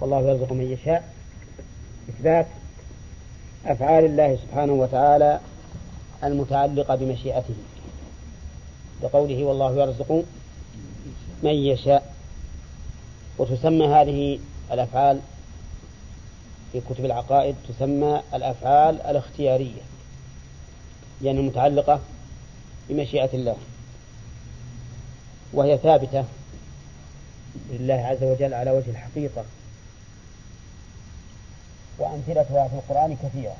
والله يرزق من يشاء. إثبات أفعال الله سبحانه وتعالى المتعلقة بمشيئته. بقوله والله يرزق من يشاء. وتسمى هذه الأفعال في كتب العقائد تسمى الأفعال الاختيارية يعني المتعلقة بمشيئة الله. وهي ثابتة لله عز وجل على وجه الحقيقة. وأمثلتها في القرآن كثيرة.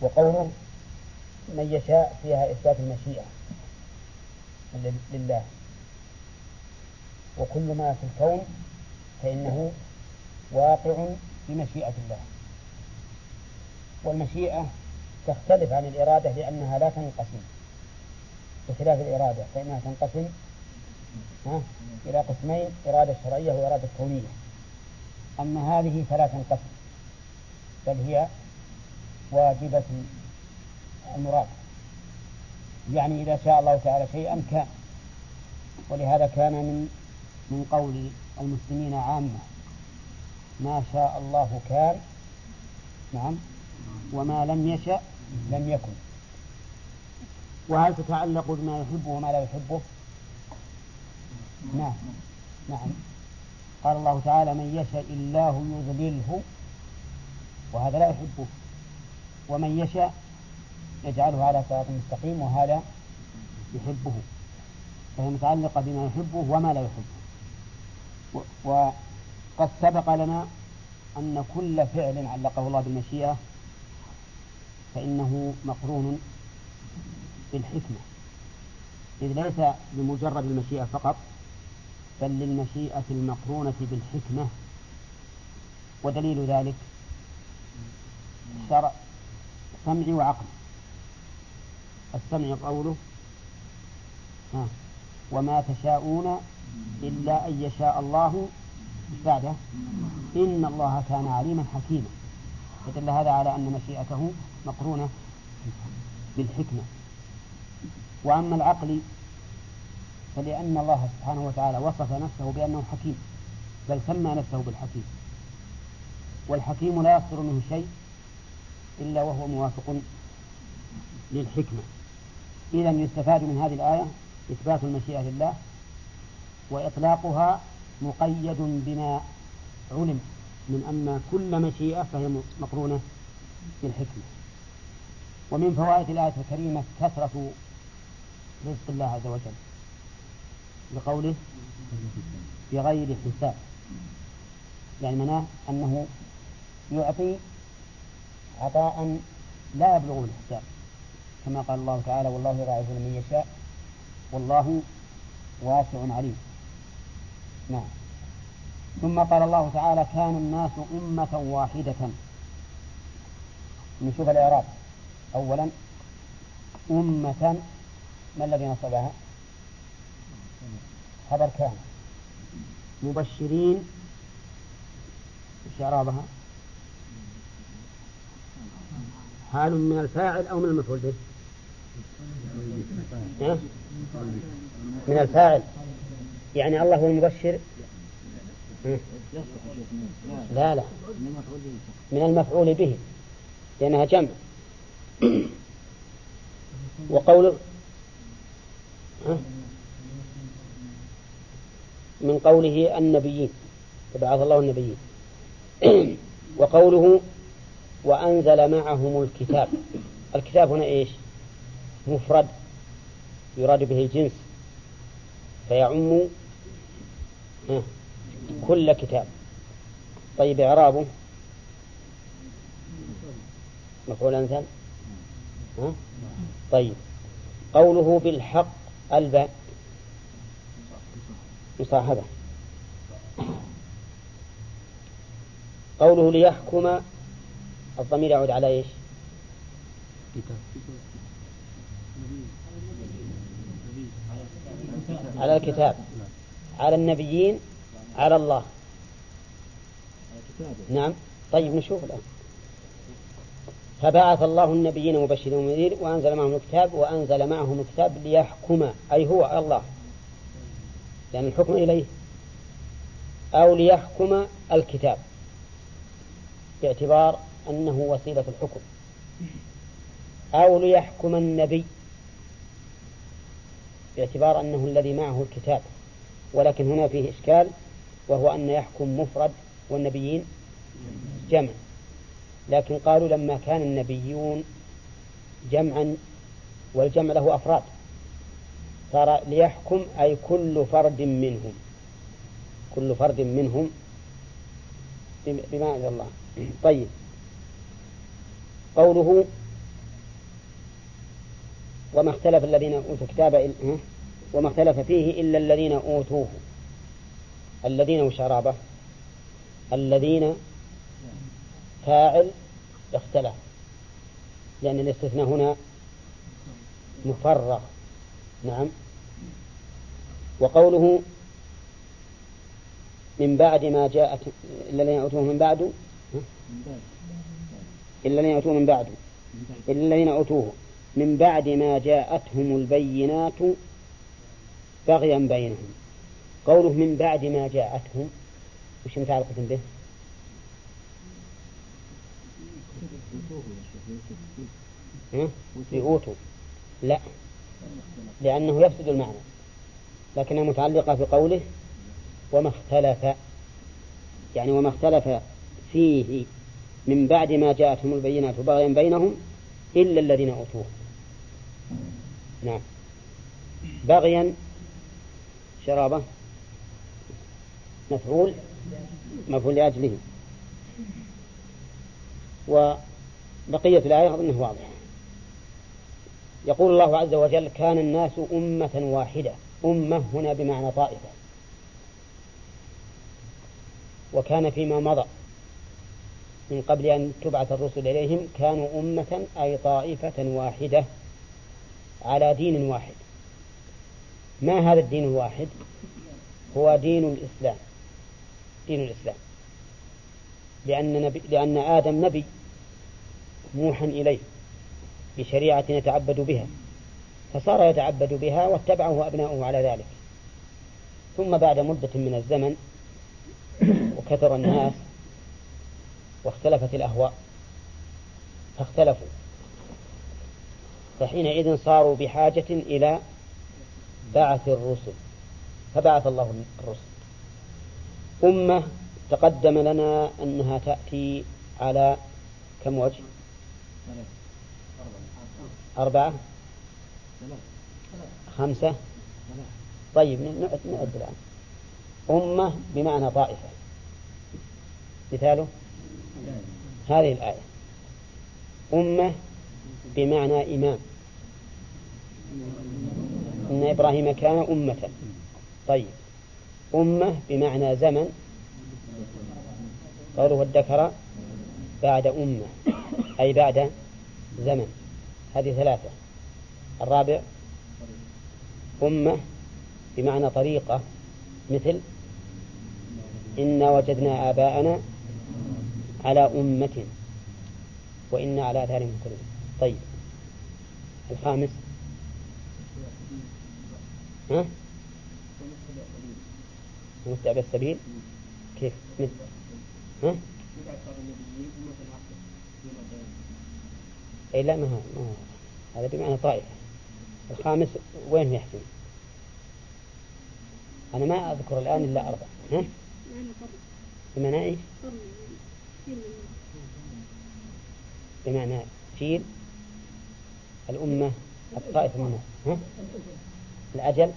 وقوله من يشاء فيها إثبات المشيئة لله. وكل ما في الكون فإنه واقع بمشيئة الله. والمشيئة تختلف عن الإرادة لأنها لا تنقسم. بخلاف الإرادة فإنها تنقسم إلى قسمين إرادة شرعية وإرادة كونية. أما هذه فلا تنقسم بل هي واجبة المراد. يعني إذا شاء الله تعالى شيئا كان ولهذا كان من من قول المسلمين عامة ما شاء الله كان نعم وما لم يشأ لم يكن. وهل تتعلق بما يحبه وما لا يحبه؟ نعم نعم. قال الله تعالى من يشاء الله يضلله وهذا لا يحبه. ومن يشاء يجعله على صراط مستقيم وهذا يحبه. فهي متعلقة بما يحبه وما لا يحبه. وقد سبق لنا أن كل فعل علقه الله بالمشيئة فإنه مقرون بالحكمة. إذ ليس بمجرد المشيئة فقط بل للمشيئة المقرونة بالحكمة. ودليل ذلك شرع سمع وعقل. السمع قوله ها وما تشاءون إلا أن يشاء الله. بعده؟ إن الله كان عليما حكيما. فدل هذا على أن مشيئته مقرونة بالحكمة. وأما العقل فلأن الله سبحانه وتعالى وصف نفسه بأنه حكيم بل سمى نفسه بالحكيم. والحكيم لا يصدر منه شيء إلا وهو موافق للحكمة. إذا يستفاد من هذه الآية إثبات المشيئة لله وإطلاقها مقيد بما علم من أن كل مشيئة فهي مقرونة بالحكمة. ومن فوائد الآية الكريمة كثرة رزق الله عز وجل. بقوله بغير حساب. يعني معناه أنه يعطي عطاء لا يبلغ الحساب. كما قال الله تعالى والله يضاعف لمن يشاء والله واسع عليم. نعم. ثم قال الله تعالى كان الناس أمة واحدة. نشوف الإعراب. أولا أمة ما الذي نصبها خبر كان مبشرين إيش إعرابها حال من الفاعل أو من المفعول به؟ من الفاعل. يعني الله هو المبشر؟ لا لا. من المفعول به لأنها جمع. وقول من قوله النبيين. فبعث الله النبيين. وقوله وأنزل معهم الكتاب. الكتاب هنا إيش؟ مفرد. يراد به الجنس. فيعم كل كتاب. طيب إعرابه مفعول أنزل؟ طيب. قوله بالحق الباء. مصاحبة. قوله ليحكم الضمير يعود على إيش؟ على الكتاب. على النبيين على الله. نعم. طيب نشوف الآن. فبعث الله النبيين مبشرين ومنذرين وأنزل معهم الكتاب وأنزل معهم الكتاب ليحكم أي هو الله. لأن الحكم إليه أو ليحكم الكتاب باعتبار أنه وسيلة الحكم أو ليحكم النبي باعتبار أنه الذي معه الكتاب ولكن هنا فيه إشكال وهو أن يحكم مفرد والنبيين جمع. لكن قالوا لما كان النبيون جمعا والجمع له أفراد. صار ليحكم أي كل فرد منهم. كل فرد منهم. بما أنزل الله. طيب. قوله وما اختلف الذين أوتوا الكتاب وما اختلف فيه إلا الذين أوتوه. الذين وشرابه. الذين فاعل اختلف لأن الاستثناء هنا مفرغ. نعم. وقوله من بعد ما جاءت إلا الذين أوتوه من بعد؟ إلا الذين أوتوه من بعد. إلا الذين أوتوه من بعد ما جاءتهم البينات بغيا بينهم. قوله من بعد ما جاءتهم وش متعلقة به؟ بأوتوا لا. لأنه يفسد المعنى لكنها متعلقة بقوله وما اختلف يعني وما اختلف فيه من بعد ما جاءتهم البينات بغيا بينهم إلا الذين أوتوه. نعم. بغيا شرابة مفعول مفعول لأجله. وبقية الآية أظنه واضح. يقول الله عز وجل كان الناس أمة واحدة. أمة هنا بمعنى طائفة. وكان فيما مضى من قبل أن تبعث الرسل إليهم كانوا أمة أي طائفة واحدة على دين واحد. ما هذا الدين الواحد؟ هو دين الإسلام. دين الإسلام. لأن, نبي لأن آدم نبي موحى إليه. بشريعة يتعبد بها فصار يتعبد بها واتبعه أبناؤه على ذلك. ثم بعد مدة من الزمن وكثر الناس واختلفت الأهواء فاختلفوا. فحينئذ صاروا بحاجة إلى بعث الرسل فبعث الله الرسل. أمة تقدم لنا أنها تأتي على كم وجه؟ أربعة؟ خمسة؟ طيب نعد نعد الآن. أمة بمعنى طائفة. مثاله؟ هذه الآية. أمة بمعنى إمام. إن إبراهيم كان أمة. طيب. أمة بمعنى زمن. قوله الذكر بعد أمة أي بعد زمن. هذه ثلاثة. الرابع أمة بمعنى طريقة مثل إنا وجدنا آباءنا على أمة وإنا على آثارهم مهتدون طيب. الخامس. ها؟ متبع السبيل كيف؟ مثل. ها؟ أي لا ما هو. هذا بمعنى طائفة الخامس وين يحسن أنا ما أذكر الآن إلا أربع ها؟ بمعنى إيش؟ بمعنى جيل الأمة الطائفة منها ها؟ الأجل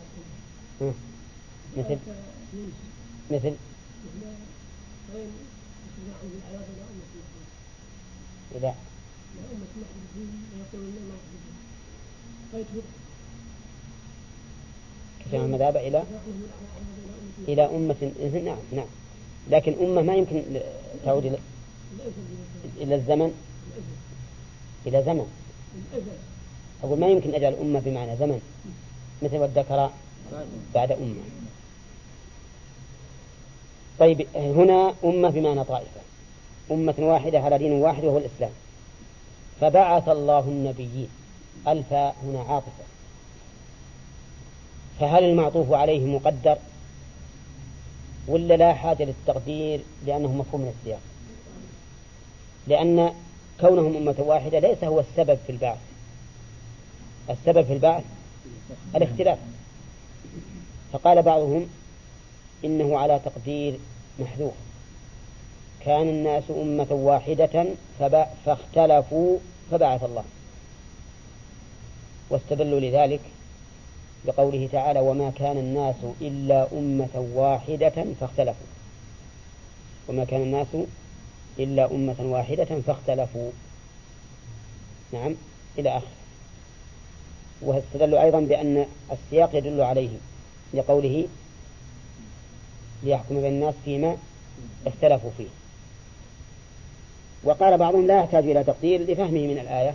ها؟ مثل مثل لا كما المذهب إلى إلى أمة نعم نعم. لكن أمة ما يمكن تعود إلى إلى الزمن. إلى زمن. أقول ما يمكن أجعل أمة بمعنى زمن. مثل والذكر بعد أمة. طيب هنا أمة بمعنى طائفة. أمة واحدة على دين واحد وهو الإسلام. فبعث الله النبيين. الفاء هنا عاطفة. فهل المعطوف عليه مقدر؟ ولا لا حاجة للتقدير لأنه مفهوم من السياق؟ لأن كونهم أمة واحدة ليس هو السبب في البعث. السبب في البعث الاختلاف. فقال بعضهم إنه على تقدير محذوف. كان الناس أمة واحدة فاختلفوا فبعث الله. واستدلوا لذلك بقوله تعالى وما كان الناس إلا أمة واحدة فاختلفوا. وما كان الناس إلا أمة واحدة فاختلفوا. نعم إلى آخر. واستدلوا أيضا بأن السياق يدل عليه لقوله ليحكم بين الناس فيما اختلفوا فيه. وقال بعضهم لا يحتاج إلى تقدير لفهمه من الآية.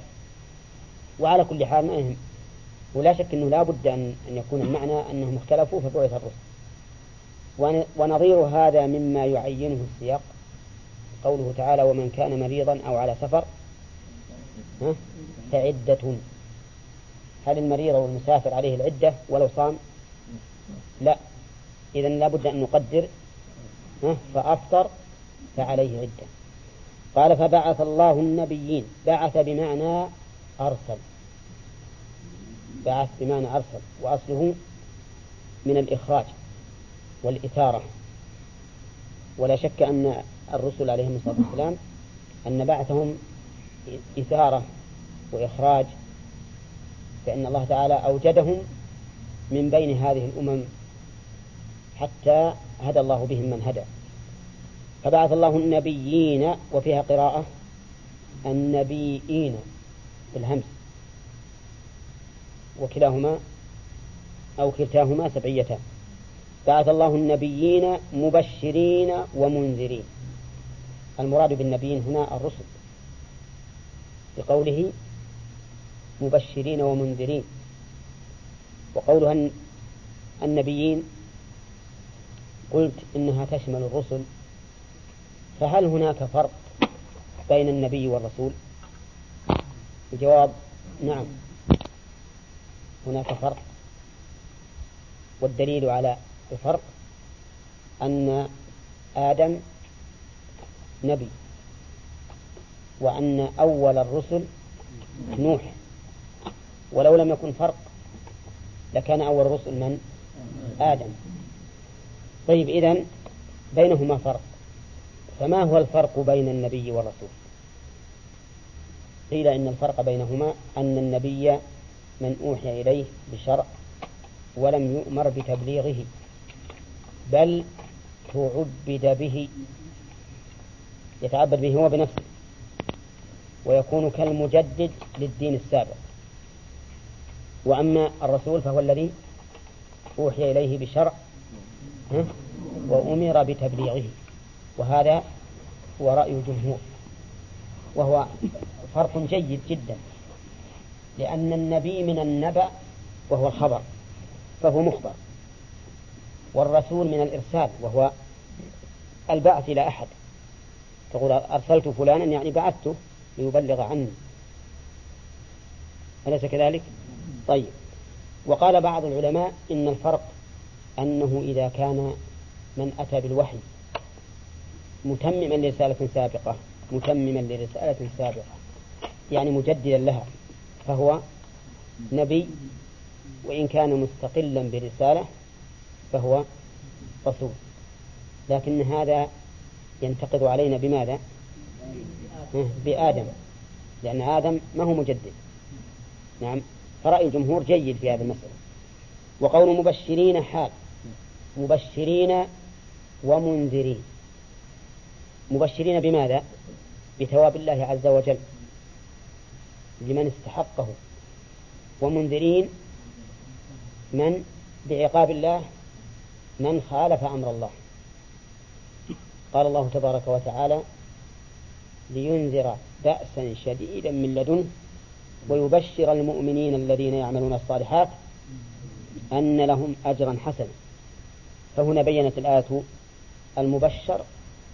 وعلى كل حال ما يهم. ولا شك أنه لا بد أن, يكون المعنى أنهم اختلفوا فبعث الرسل. ونظير هذا مما يعينه السياق. قوله تعالى ومن كان مريضا أو على سفر فعدة. هل المريض أو المسافر عليه العدة ولو صام؟ لا. إذا لابد أن نقدر فأفطر فعليه عدة. قال فبعث الله النبيين. بعث بمعنى أرسل. بعث بمعنى أرسل. وأصله من الإخراج والإثارة. ولا شك أن الرسل عليهم الصلاة والسلام أن بعثهم إثارة وإخراج. فإن الله تعالى أوجدهم من بين هذه الأمم حتى هدى الله بهم من هدى. فبعث الله النبيين وفيها قراءة النبيين بالهمس وكلاهما أو كلتاهما سبعيتان. بعث الله النبيين مبشرين ومنذرين. المراد بالنبيين هنا الرسل بقوله مبشرين ومنذرين. وقولها النبيين قلت إنها تشمل الرسل فهل هناك فرق بين النبي والرسول؟ الجواب نعم. هناك فرق. والدليل على الفرق أن آدم نبي وأن أول الرسل نوح. ولو لم يكن فرق لكان أول الرسل من؟ آدم. طيب إذن بينهما فرق. فما هو الفرق بين النبي والرسول؟ قيل إن الفرق بينهما أن النبي من أوحي إليه بشرع ولم يؤمر بتبليغه بل تعبد به يتعبد به هو بنفسه ويكون كالمجدد للدين السابق. وأما الرسول فهو الذي أوحي إليه بشرع وأمر بتبليغه. وهذا هو رأي الجمهور. وهو فرق جيد جدا. لأن النبي من النبأ وهو الخبر فهو مخبر. والرسول من الإرسال وهو البعث إلى أحد. تقول أرسلت فلانا يعني بعثته ليبلغ عني. أليس كذلك؟ طيب. وقال بعض العلماء إن الفرق أنه إذا كان من أتى بالوحي متمما لرسالة سابقة متمما لرسالة سابقة يعني مجددا لها فهو نبي وإن كان مستقلا برسالة فهو رسول. لكن هذا ينتقد علينا بماذا؟ بآدم لأن آدم ما هو مجدد. نعم فرأي الجمهور جيد في هذه المسألة. وقول مبشرين حال مبشرين ومنذرين. مبشرين بماذا؟ بثواب الله عز وجل لمن استحقه ومنذرين من؟ بعقاب الله من خالف أمر الله. قال الله تبارك وتعالى لينذر بأسا شديدا من لدنه ويبشر المؤمنين الذين يعملون الصالحات أن لهم أجرا حسنا. فهنا بينت الآية المبشر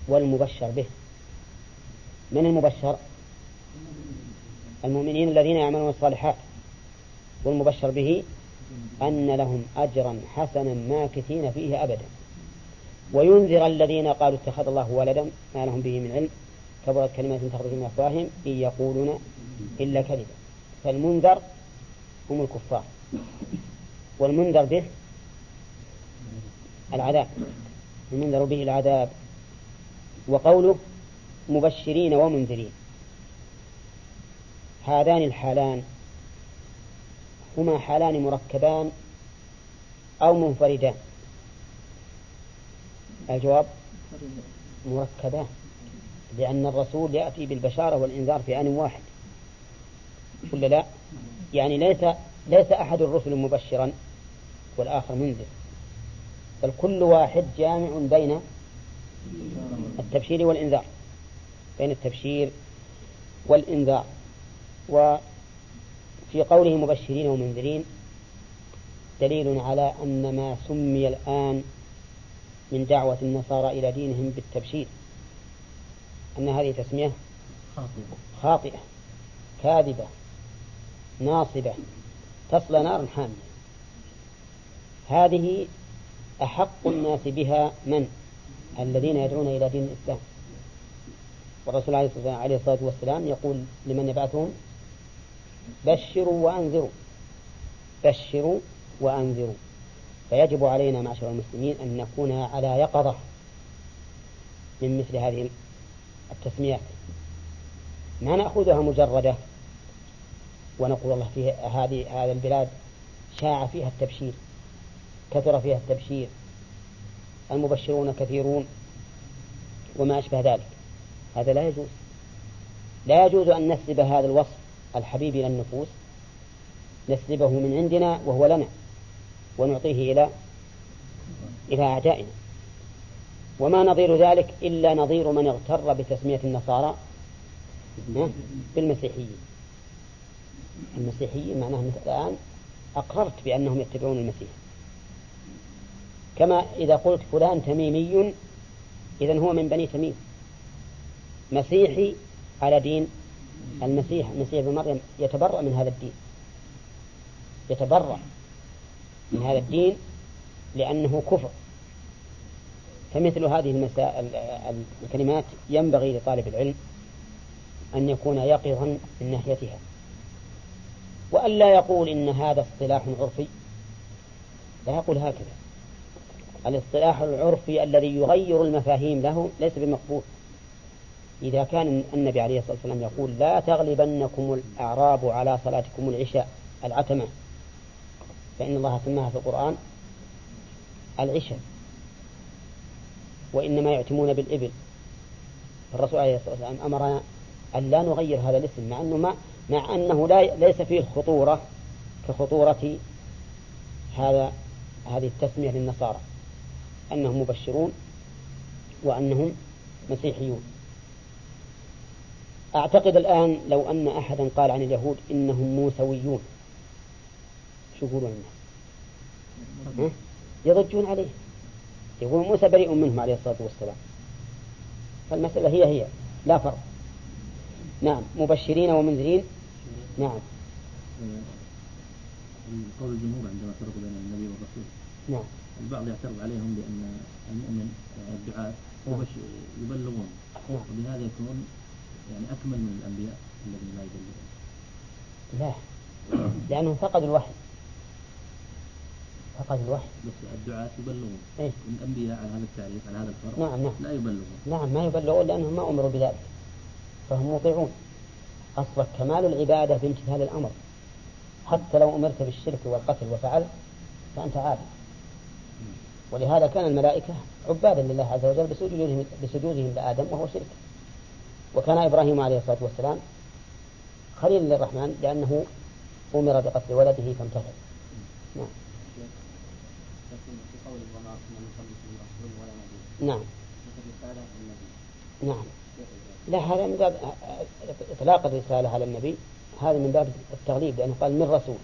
والمبشر به. من المبشر؟ المؤمنين الذين يعملون الصالحات. والمبشر به أن لهم أجرا حسنا ماكثين فيه أبدا. وينذر الذين قالوا اتخذ الله ولدا ما لهم به من علم. كبرت كلمة تخرج من أفواههم إن يقولون إلا كذبا. فالمنذر هم الكفار. والمنذر به العذاب. المنذر به العذاب. وقوله مبشرين ومنذرين. هذان الحالان هما حالان مركبان أو منفردان. الجواب مركبان لأن الرسول يأتي بالبشارة والإنذار في آن واحد. ولا لا؟ يعني ليس ليس أحد الرسل مبشرا والآخر منذر بل كل واحد جامع بين التبشير والإنذار. بين التبشير والإنذار. وفي قوله مبشرين ومنذرين دليل على أن ما سمي الآن من دعوة النصارى إلى دينهم بالتبشير. أن هذه تسمية خاطئة. كاذبة ناصبة تصلى نارا حامية. هذه أحق الناس بها من؟ الذين يدعون إلى دين الإسلام. والرسول عليه الصلاة والسلام يقول لمن يبعثهم؟ بشروا وأنذروا. بشروا وأنذروا. فيجب علينا معشر المسلمين أن نكون على يقظة من مثل هذه التسميات. ما نأخذها مجردة ونقول الله في هذه هذه البلاد شاع فيها التبشير كثر فيها التبشير المبشرون كثيرون وما أشبه ذلك. هذا لا يجوز. لا يجوز أن نسلب هذا الوصف الحبيب إلى النفوس نسلبه من عندنا وهو لنا ونعطيه إلى إلى أعدائنا. وما نظير ذلك إلا نظير من اغتر بتسمية النصارى بالمسيحيين. المسيحيين معناه الآن أقررت بأنهم يتبعون المسيح. كما إذا قلت فلان تميمي إذا هو من بني تميم. مسيحي على دين المسيح المسيح ابن مريم يتبرأ من هذا الدين. يتبرأ من هذا الدين لأنه كفر. فمثل هذه المسائل الكلمات ينبغي لطالب العلم أن يكون يقظا من ناحيتها. وأن لا يقول إن هذا اصطلاح عرفي. لا يقول هكذا. الاصطلاح العرفي الذي يغير المفاهيم له ليس بمقبول. إذا كان النبي عليه الصلاة والسلام يقول لا تغلبنكم الأعراب على صلاتكم العشاء العتمة. فإن الله سماها في القرآن العشاء. وإنما يعتمون بالإبل. الرسول عليه الصلاة والسلام أمرنا أن لا نغير هذا الاسم مع أنه ما مع أنه لا ليس فيه خطورة كخطورة هذا هذه التسمية للنصارى. أنهم مبشرون وأنهم مسيحيون. أعتقد الآن لو أن أحدا قال عن اليهود إنهم موسويون. شو يقولون الناس يضجون عليه. يقول موسى بريء منهم عليه الصلاة والسلام. فالمسألة هي هي لا فرق. نعم مبشرين ومنذرين؟ نعم. قول الجمهور عندما فرقوا بين النبي والرسول. نعم. البعض يعترض عليهم بأن المؤمن الدعاة نعم. يبلغون. نعم. وبهذا يكون يعني أكمل من الأنبياء الذين لا يبلغون. لا. لأنهم فقدوا الوحي. فقد الوحي. بس الدعاة يبلغون. إيه؟ الأنبياء على هذا التعريف على هذا الفرق نعم نعم. لا يبلغون. نعم ما يبلغون لأنهم ما أمروا بذلك. فهم مطيعون أصبح كمال العبادة بامتثال الأمر. حتى لو أمرت بالشرك والقتل وفعلت فأنت عابد. ولهذا كان الملائكة عبادا لله عز وجل بسجودهم, بسجودهم لآدم وهو شرك. وكان إبراهيم عليه الصلاة والسلام خليل للرحمن لأنه أمر بقتل ولده فامتثل نعم. نعم. نعم. لا هذا من باب إطلاق الرسالة على النبي. هذا من باب التغليب لأنه قال من رسول.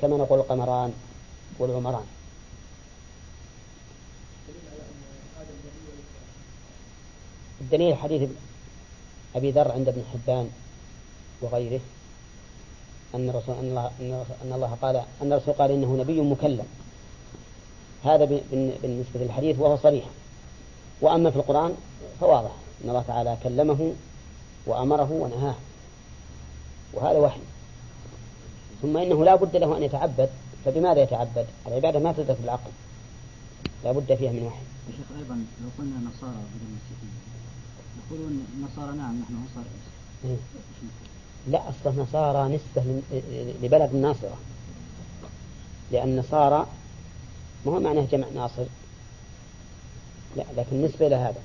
كما نقول القمران والعمران. الدليل حديث أبي ذر عند ابن حبان وغيره أن الرسول أن الله أن الله قال أن الرسول قال إنه نبي مكلم. هذا بالنسبة للحديث وهو صريح. وأما في القرآن فواضح. أن الله تعالى كلمه وأمره ونهاه. وهذا وحي. ثم إنه لا بد له أن يتعبد. فبماذا يتعبد؟ العبادة ما تدرك بالعقل. لا بد فيها من وحي. شيخ أيضا لو قلنا نصارى بدل المسيحيين يقولون النصارى نعم نحن أنصار إيه؟ لا أصلا نصارى نسبة لبلد الناصرة. لأن نصارى ما هو معناه جمع ناصر؟ لا لكن نسبة إلى هذا.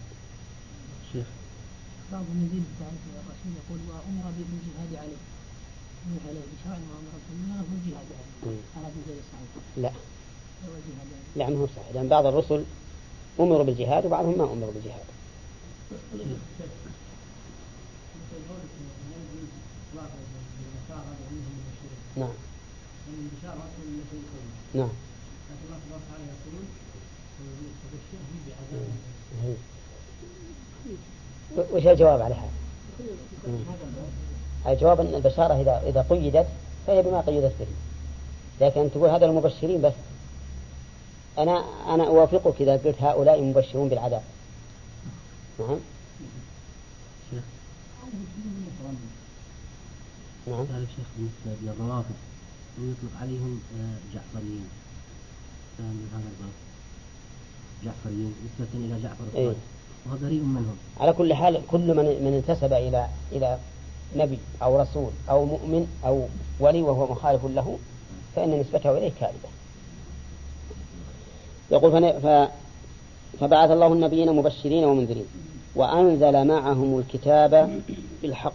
شيخ. بعضهم يزيد الرسول يقول وأمر بالجهاد عليه. نوح عليه بشرع وأمر بالجهاد عليه. هذا غير صحيح. لا. لا ما هو صحيح. لأن بعض الرسل أمروا بالجهاد وبعضهم ما أمروا بالجهاد. نعم. نعم. وش الجواب على هذا؟ الجواب أن البشارة إذا إذا قيدت فهي بما قيدت به. لكن تقول هذا المبشرين بس. أنا أنا أوافقك إذا قلت هؤلاء مبشرون بالعذاب. نعم نعم هذا الشيخ بالنسبة للروافض ويطلق عليهم آه، جعفريين فهم هذا الباب. جعفريين نسبة إلى جعفر الصادق. إيه؟ وهو بريء منهم. على كل حال كل من من انتسب إلى إلى نبي أو رسول أو مؤمن أو ولي وهو مخالف له فإن نسبته إليه كاذبة. يقول. فبعث الله النبيين مبشرين ومنذرين. وأنزل معهم الكتاب بالحق.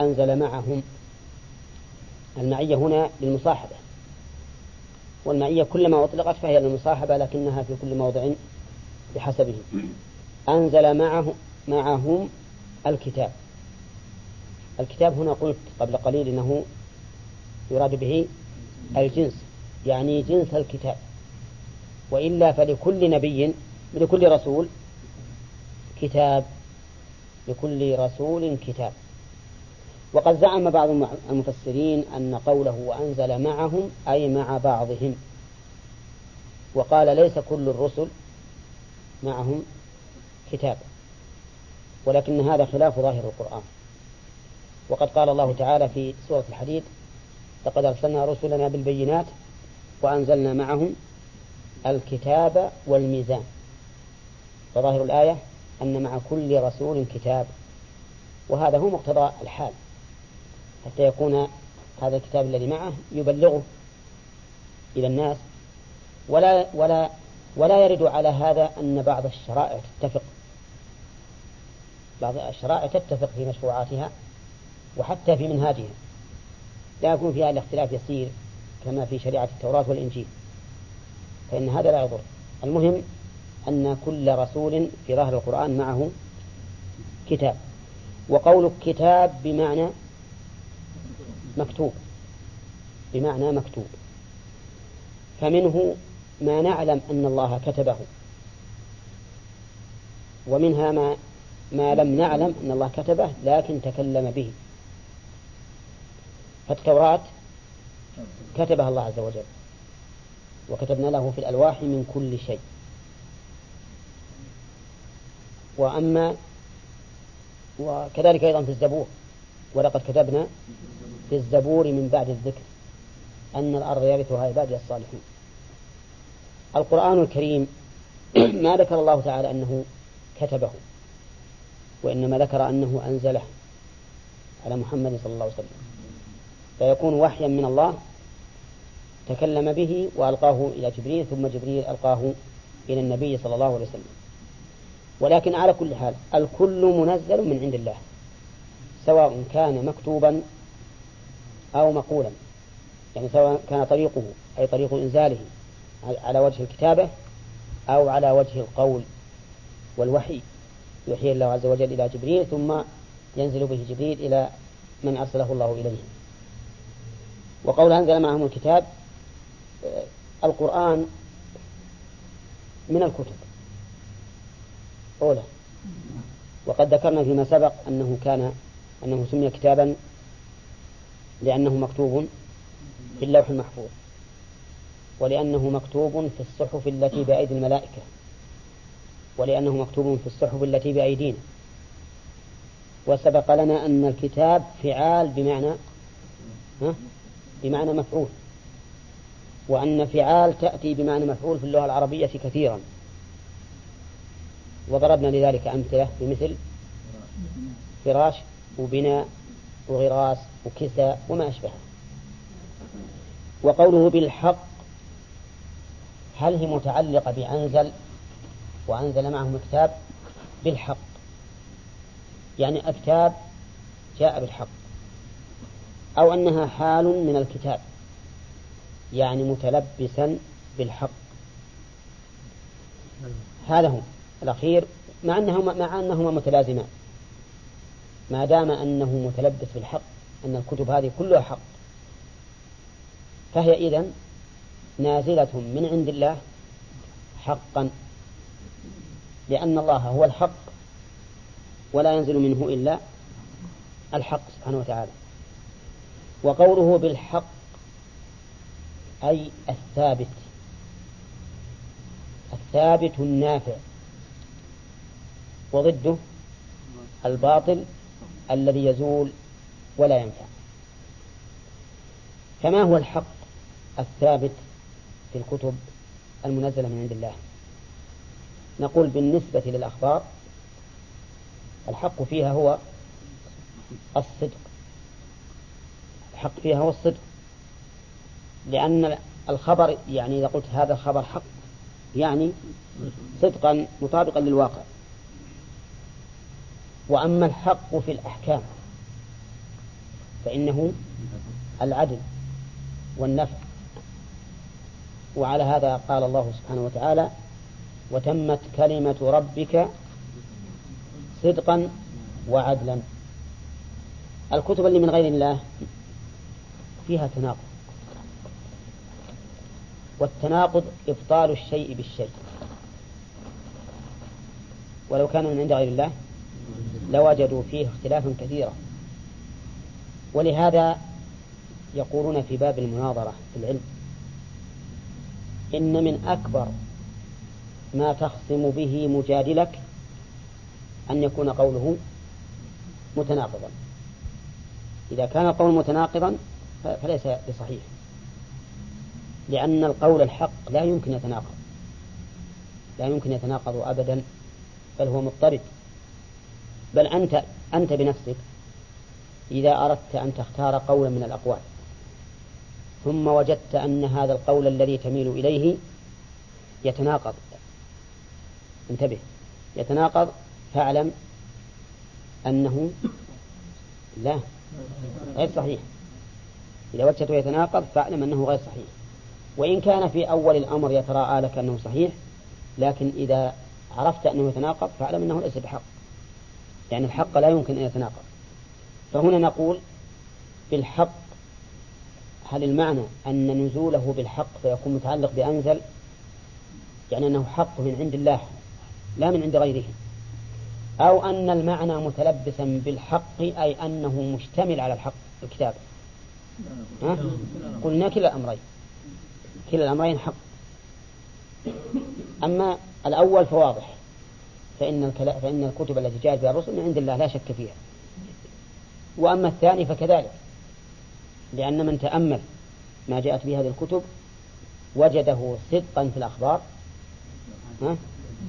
أنزل معهم. المعية هنا للمصاحبة. والمعية كلما أطلقت فهي للمصاحبة لكنها في كل موضع بحسبه. أنزل معه معهم الكتاب. الكتاب هنا قلت قبل قليل أنه يراد به الجنس يعني جنس الكتاب. وإلا فلكل نبي لكل رسول كتاب لكل رسول كتاب. وقد زعم بعض المفسرين أن قوله وأنزل معهم أي مع بعضهم. وقال ليس كل الرسل معهم كتاب. ولكن هذا خلاف ظاهر القرآن. وقد قال الله تعالى في سورة الحديد لقد أرسلنا رسلنا بالبينات وأنزلنا معهم الكتاب والميزان. فظاهر الآية أن مع كل رسول كتاب وهذا هو مقتضى الحال. حتى يكون هذا الكتاب الذي معه يبلغه إلى الناس. ولا ولا ولا يرد على هذا أن بعض الشرائع تتفق. بعض الشرائع تتفق في مشروعاتها وحتى في منهاجها. لا يكون فيها الاختلاف يسير كما في شريعة التوراة والإنجيل. فإن هذا لا يضر. المهم أن كل رسول في ظاهر القرآن معه كتاب. وقول كتاب بمعنى مكتوب. بمعنى مكتوب. فمنه ما نعلم أن الله كتبه. ومنها ما ما لم نعلم أن الله كتبه لكن تكلم به. فالتوراة كتبها الله عز وجل. وكتبنا له في الألواح من كل شيء. وأما وكذلك أيضا في الزبور ولقد كتبنا في الزبور من بعد الذكر أن الأرض يرثها عبادي الصالحون. القرآن الكريم ما ذكر الله تعالى أنه كتبه وإنما ذكر أنه أنزله على محمد صلى الله عليه وسلم. فيكون وحيا من الله تكلم به وألقاه إلى جبريل ثم جبريل ألقاه إلى النبي صلى الله عليه وسلم. ولكن على كل حال الكل منزل من عند الله سواء كان مكتوبا أو مقولا. يعني سواء كان طريقه أي طريق إنزاله على وجه الكتابة أو على وجه القول والوحي. يوحي الله عز وجل إلى جبريل ثم ينزل به جبريل إلى من أرسله الله إليه. وقول أنزل معهم الكتاب القرآن من الكتب. أولى وقد ذكرنا فيما سبق أنه كان أنه سمي كتابا لأنه مكتوب في اللوح المحفوظ ولأنه مكتوب في الصحف التي بأيدي الملائكة ولأنه مكتوب في الصحف التي بأيدينا. وسبق لنا أن الكتاب فعال بمعنى ها؟ بمعنى مفعول. وأن فعال تأتي بمعنى مفعول في اللغة العربية كثيرا. وضربنا لذلك أمثلة بمثل فراش وبناء وغراس وكساء وما أشبهه. وقوله بالحق هل هي متعلقة بأنزل؟ وأنزل معهم كتاب بالحق. يعني الكتاب جاء بالحق أو أنها حال من الكتاب. يعني متلبسا بالحق. هذا هو الأخير مع أنهما مع أنهما متلازمان. ما دام أنه متلبس بالحق أن الكتب هذه كلها حق فهي إذن نازلة من عند الله حقا لأن الله هو الحق ولا ينزل منه إلا الحق سبحانه وتعالى. وقوله بالحق أي الثابت. الثابت النافع. وضده الباطل الذي يزول ولا ينفع. فما هو الحق الثابت في الكتب المنزلة من عند الله. نقول بالنسبة للأخبار الحق فيها هو الصدق. الحق فيها هو الصدق. لأن الخبر يعني إذا قلت هذا الخبر حق يعني صدقا مطابقا للواقع. وأما الحق في الأحكام فإنه العدل والنفع. وعلى هذا قال الله سبحانه وتعالى وتمت كلمة ربك صدقا وعدلا. الكتب اللي من غير الله فيها تناقض. والتناقض إبطال الشيء بالشيء. ولو كان من عند غير الله لوجدوا فيه اختلافا كثيرا. ولهذا يقولون في باب المناظرة في العلم إن من أكبر ما تخصم به مجادلك أن يكون قوله متناقضا. إذا كان القول متناقضا فليس بصحيح. لأن القول الحق لا يمكن يتناقض. لا يمكن يتناقض أبدا بل هو مضطرد. بل أنت أنت بنفسك إذا أردت أن تختار قولا من الأقوال ثم وجدت أن هذا القول الذي تميل إليه يتناقض. انتبه. يتناقض فاعلم أنه لا غير صحيح. إذا وجدته يتناقض فاعلم أنه غير صحيح. وإن كان في أول الأمر يتراءى لك أنه صحيح لكن إذا عرفت أنه يتناقض فاعلم أنه ليس بحق. يعني الحق لا يمكن أن يتناقض. فهنا نقول بالحق هل المعنى أن نزوله بالحق فيكون متعلق بأنزل؟ يعني أنه حق من عند الله لا من عند غيره. أو أن المعنى متلبسا بالحق أي أنه مشتمل على الحق الكتاب؟ قلنا كلا الأمرين كلا الأمرين حق. أما الأول فواضح. فإن الكلا فإن الكتب التي جاءت بها الرسل من عند الله لا شك فيها. وأما الثاني فكذلك. لأن من تأمل ما جاءت به هذه الكتب وجده صدقا في الأخبار؟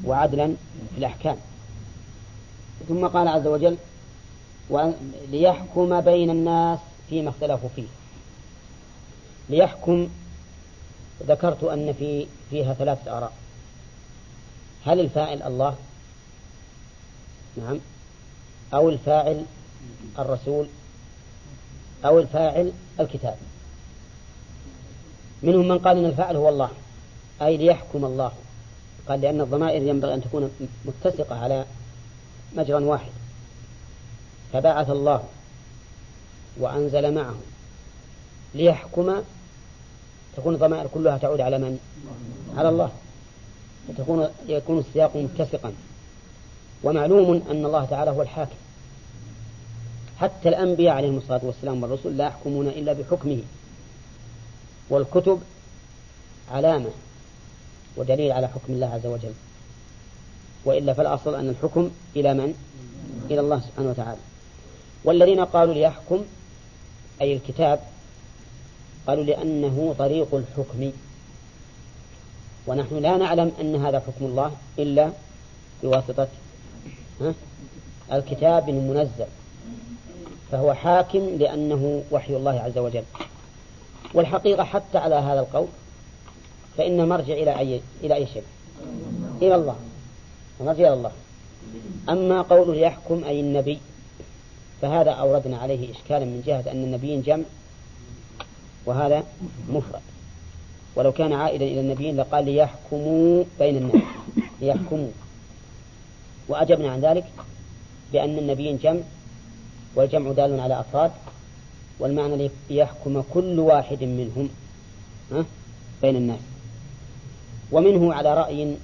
وعدلا في الأحكام. ثم قال عز وجل ليحكم بين الناس فيما اختلفوا فيه. ليحكم ذكرت أن في فيها ثلاثة آراء. هل الفاعل الله؟ نعم. أو الفاعل الرسول؟ أو الفاعل الكتاب؟ منهم من قال إن الفاعل هو الله أي ليحكم الله. قال لأن الضمائر ينبغي أن تكون متسقة على مجرى واحد. فبعث الله وأنزل معه ليحكم تكون الضمائر كلها تعود على من؟ على الله. فتكون يكون السياق متسقا. ومعلوم أن الله تعالى هو الحاكم. حتى الأنبياء عليهم الصلاة والسلام والرسل لا يحكمون إلا بحكمه. والكتب علامة ودليل على حكم الله عز وجل. وإلا فالأصل أن الحكم إلى من؟ إلى الله سبحانه وتعالى. والذين قالوا ليحكم أي الكتاب قالوا لأنه طريق الحكم. ونحن لا نعلم أن هذا حكم الله إلا بواسطة الكتاب المنزل فهو حاكم لأنه وحي الله عز وجل. والحقيقة حتى على هذا القول فإن مرجع إلى أي إلى أي شيء؟ إلى الله. مرجع إلى الله. أما قوله يحكم أي النبي فهذا أوردنا عليه إشكالا من جهة أن النبيين جمع وهذا مفرد. ولو كان عائدا إلى النبيين لقال ليحكموا بين الناس. ليحكموا. وأجبنا عن ذلك بأن النبيين جمع والجمع دال على أفراد والمعنى ليحكم كل واحد منهم بين الناس. ومنه على رأي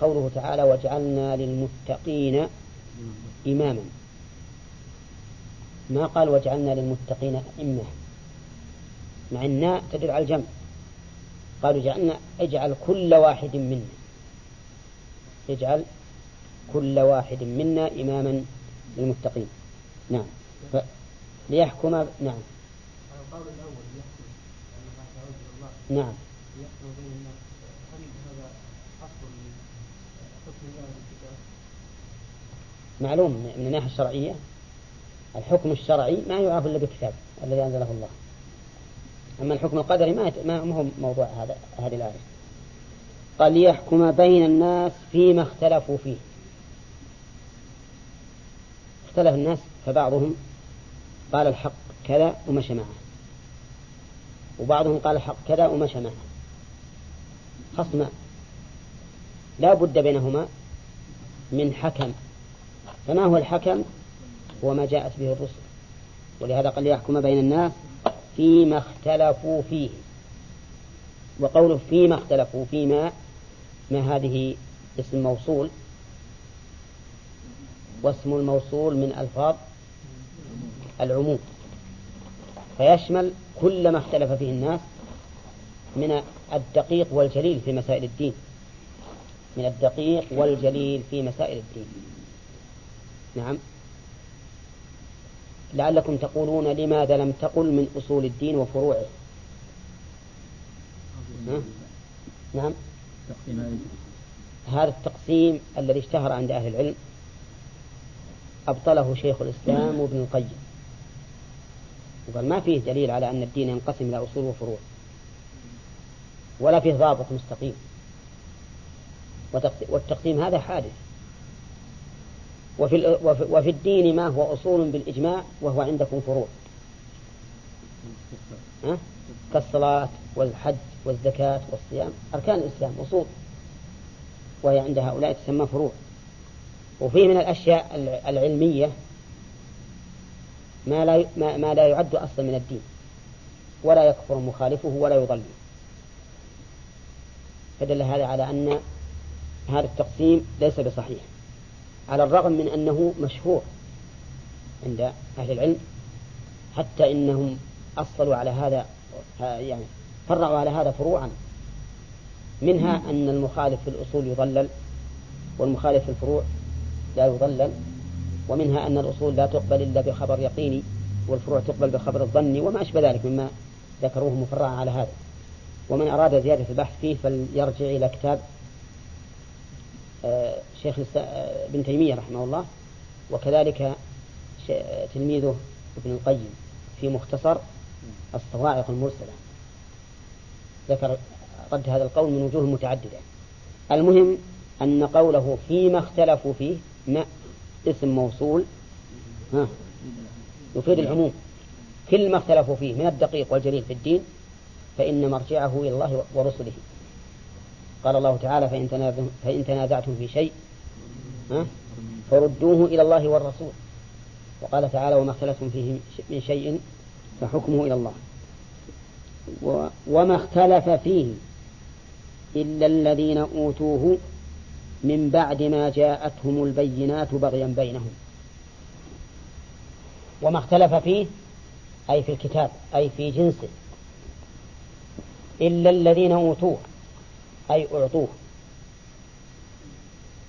قوله تعالى وجعلنا للمتقين إماما. ما قال وجعلنا للمتقين أئمة مع الناء تدل على الجمع. قالوا جعلنا اجعل كل واحد منا. اجعل كل واحد منا إماما للمتقين. نعم. ف... ليحكم نعم. القول الأول نعم. بين الناس هذا أصل حكم الله بالكتاب معلوم من الناحية الشرعية الحكم الشرعي ما يعرف إلا بكتاب الذي أنزله الله. أما الحكم القدري ما ما هو موضوع هذا هذه الآية. قال ليحكم بين الناس فيما اختلفوا فيه. اختلف الناس فبعضهم قال الحق كذا ومشى معه وبعضهم قال الحق كذا ومشى معه خصما لا بد بينهما من حكم. فما هو الحكم؟ هو ما جاءت به الرسل. ولهذا قال ليحكم بين الناس فيما اختلفوا فيه. وقوله فيما اختلفوا فيما ما هذه اسم موصول؟ واسم الموصول من ألفاظ العموم. فيشمل كل ما اختلف فيه الناس من الدقيق والجليل في مسائل الدين. من الدقيق والجليل في مسائل الدين. نعم. لعلكم تقولون لماذا لم تقل من أصول الدين وفروعه؟ نعم. هذا التقسيم الذي اشتهر عند أهل العلم أبطله شيخ الإسلام وابن القيم. وقال ما فيه دليل على أن الدين ينقسم إلى أصول وفروع. ولا فيه ضابط مستقيم. والتقسيم هذا حادث. وفي, وفي الدين ما هو أصول بالإجماع وهو عندكم فروع. كالصلاة والحج والزكاة والصيام. أركان الإسلام أصول. وهي عند هؤلاء تسمى فروع. وفيه من الأشياء العلمية ما لا ما لا يعد أصلا من الدين. ولا يكفر مخالفه ولا يضل. فدل هذا على أن هذا التقسيم ليس بصحيح. على الرغم من أنه مشهور عند أهل العلم حتى إنهم أصلوا على هذا يعني فرعوا على هذا فروعا. منها أن المخالف في الأصول يضلل والمخالف في الفروع لا يضلل. ومنها أن الأصول لا تقبل إلا بخبر يقيني والفروع تقبل بخبر الظني وما أشبه ذلك مما ذكروه مفرعا على هذا. ومن أراد زيادة البحث فيه فليرجع إلى كتاب شيخ آه، ابن تيمية رحمه الله وكذلك تلميذه ابن القيم في مختصر الصواعق المرسلة. ذكر رد هذا القول من وجوه متعددة. المهم أن قوله فيما اختلفوا فيه ما اسم موصول ها يفيد العموم. كل ما اختلفوا فيه من الدقيق والجليل في الدين فإن مرجعه إلى الله ورسله. قال الله تعالى فإن, فإن تنازعتم في شيء فردوه إلى الله والرسول. وقال تعالى وما اختلفتم فيه من شيء فحكمه إلى الله. وما اختلف فيه إلا الذين أوتوه من بعد ما جاءتهم البينات بغيا بينهم. وما اختلف فيه أي في الكتاب أي في جنسه إلا الذين أوتوه. أي أعطوه.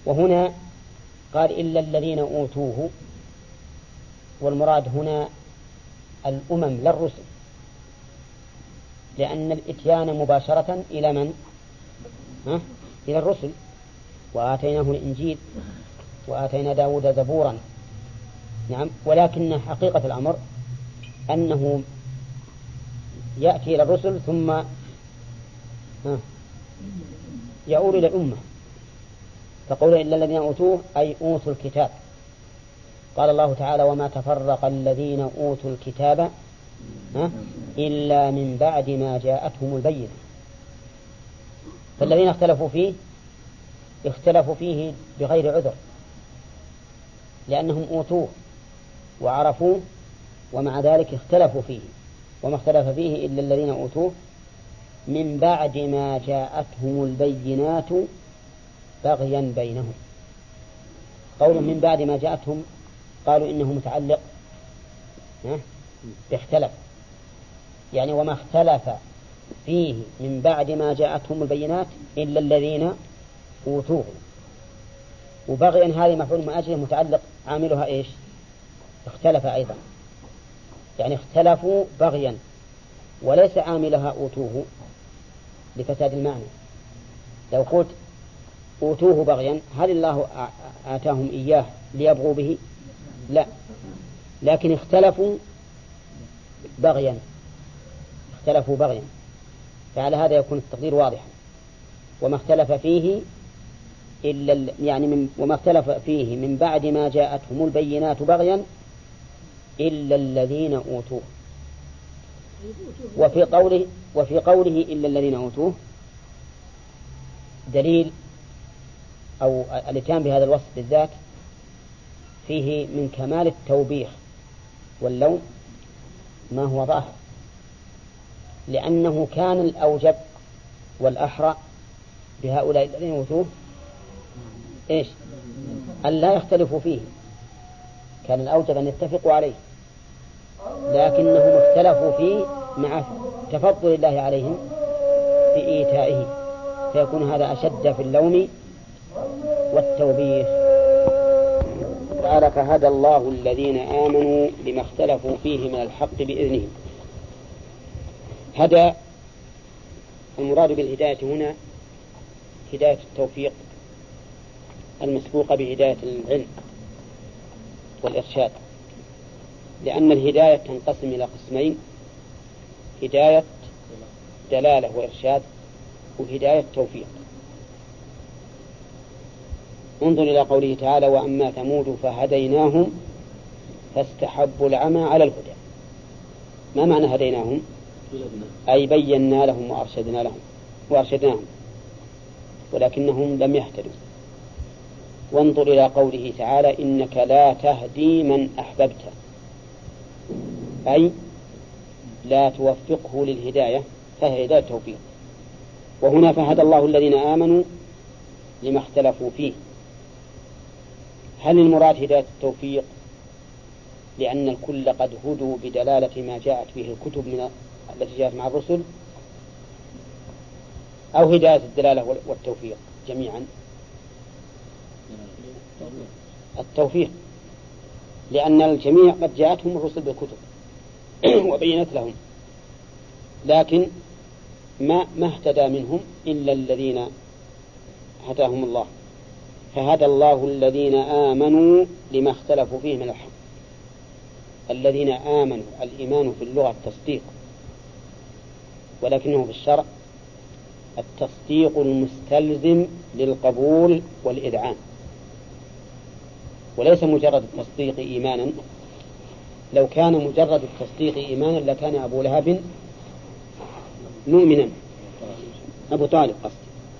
وهنا قال إلا الذين أوتوه والمراد هنا الأمم لا الرسل لأن الإتيان مباشرة إلى من؟ ها؟ إلى الرسل. وآتيناه الإنجيل وآتينا داود زبورا. نعم. ولكن حقيقة الأمر أنه يأتي إلى الرسل ثم ها؟ يؤول إلى الأمة فقوله إلا الذين أوتوه أي أوتوا الكتاب. قال الله تعالى وما تفرق الذين أوتوا الكتاب إلا من بعد ما جاءتهم البينة. فالذين اختلفوا فيه اختلفوا فيه بغير عذر لأنهم أوتوه وعرفوه ومع ذلك اختلفوا فيه. وما اختلف فيه إلا الذين أوتوه من بعد ما جاءتهم البينات بغيا بينهم. قول من بعد ما جاءتهم قالوا إنه متعلق. باختلف يعني وما اختلف فيه من بعد ما جاءتهم البينات إلا الذين أوتوه. وبغيا هذه مفعول من أجله متعلق. عاملها إيش؟ اختلف أيضا. يعني اختلفوا بغيا. وليس عاملها أوتوه لفساد المعنى لو قلت أوتوه بغيا هل الله آتاهم إياه ليبغوا به؟ لا. لكن اختلفوا بغيا. اختلفوا بغيا. فعلى هذا يكون التقدير واضحا. وما اختلف فيه إلا يعني من وما اختلف فيه من بعد ما جاءتهم البينات بغيا إلا الذين أوتوه. وفي قوله وفي قوله إلا الذين أوتوه. دليل أو الإتيان بهذا الوصف بالذات فيه من كمال التوبيخ واللوم ما هو ظاهر. لأنه كان الأوجب والأحرى بهؤلاء الذين أوتوه. إيش؟ أن لا يختلفوا فيه. كان الأوجب أن يتفقوا عليه. لكنهم اختلفوا فيه مع تفضل الله عليهم في إيتائه فيكون هذا أشد في اللوم والتوبيخ. تعالى فهدى الله الذين آمنوا لما اختلفوا فيه من الحق بإذنه. هدى المراد بالهداية هنا هداية التوفيق المسبوقة بهداية العلم والإرشاد. لأن الهداية تنقسم إلى قسمين هداية دلالة وإرشاد وهداية توفيق. انظر إلى قوله تعالى وأما ثمود فهديناهم فاستحبوا العمى على الهدى. ما معنى هديناهم؟ أي بينا لهم وأرشدنا لهم وأرشدناهم ولكنهم لم يهتدوا. وانظر إلى قوله تعالى إنك لا تهدي من أحببت. أي لا توفقه للهداية فهي هداية توفيق وهنا فهدى الله الذين آمنوا لما اختلفوا فيه. هل المراد هداية التوفيق لأن الكل قد هدوا بدلالة ما جاءت به الكتب من التي جاءت مع الرسل؟ أو هداية الدلالة والتوفيق جميعا؟ التوفيق. لأن الجميع قد جاءتهم الرسل بالكتب. وبينت لهم. لكن ما ما اهتدى منهم إلا الذين هداهم الله. فهدى الله الذين آمنوا لما اختلفوا فيه من الحق. الذين آمنوا الإيمان في اللغة التصديق. ولكنه في الشرع التصديق المستلزم للقبول والإذعان. وليس مجرد التصديق إيمانا لو كان مجرد التصديق إيمانا لكان أبو لهب مؤمنا. أبو طالب قصد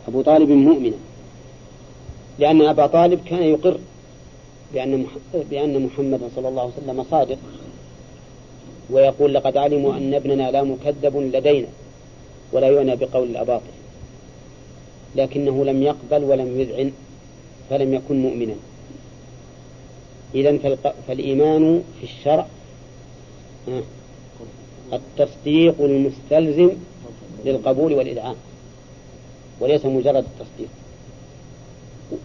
أبو طالب مؤمنا. لأن أبا طالب كان يقر بأن بأن محمدا صلى الله عليه وسلم صادق ويقول لقد علموا أن ابننا لا مكذب لدينا ولا يعنى بقول الأباطل. لكنه لم يقبل ولم يذعن فلم يكن مؤمنا. إذا فالإيمان في الشرع التصديق المستلزم للقبول والإذعان وليس مجرد التصديق.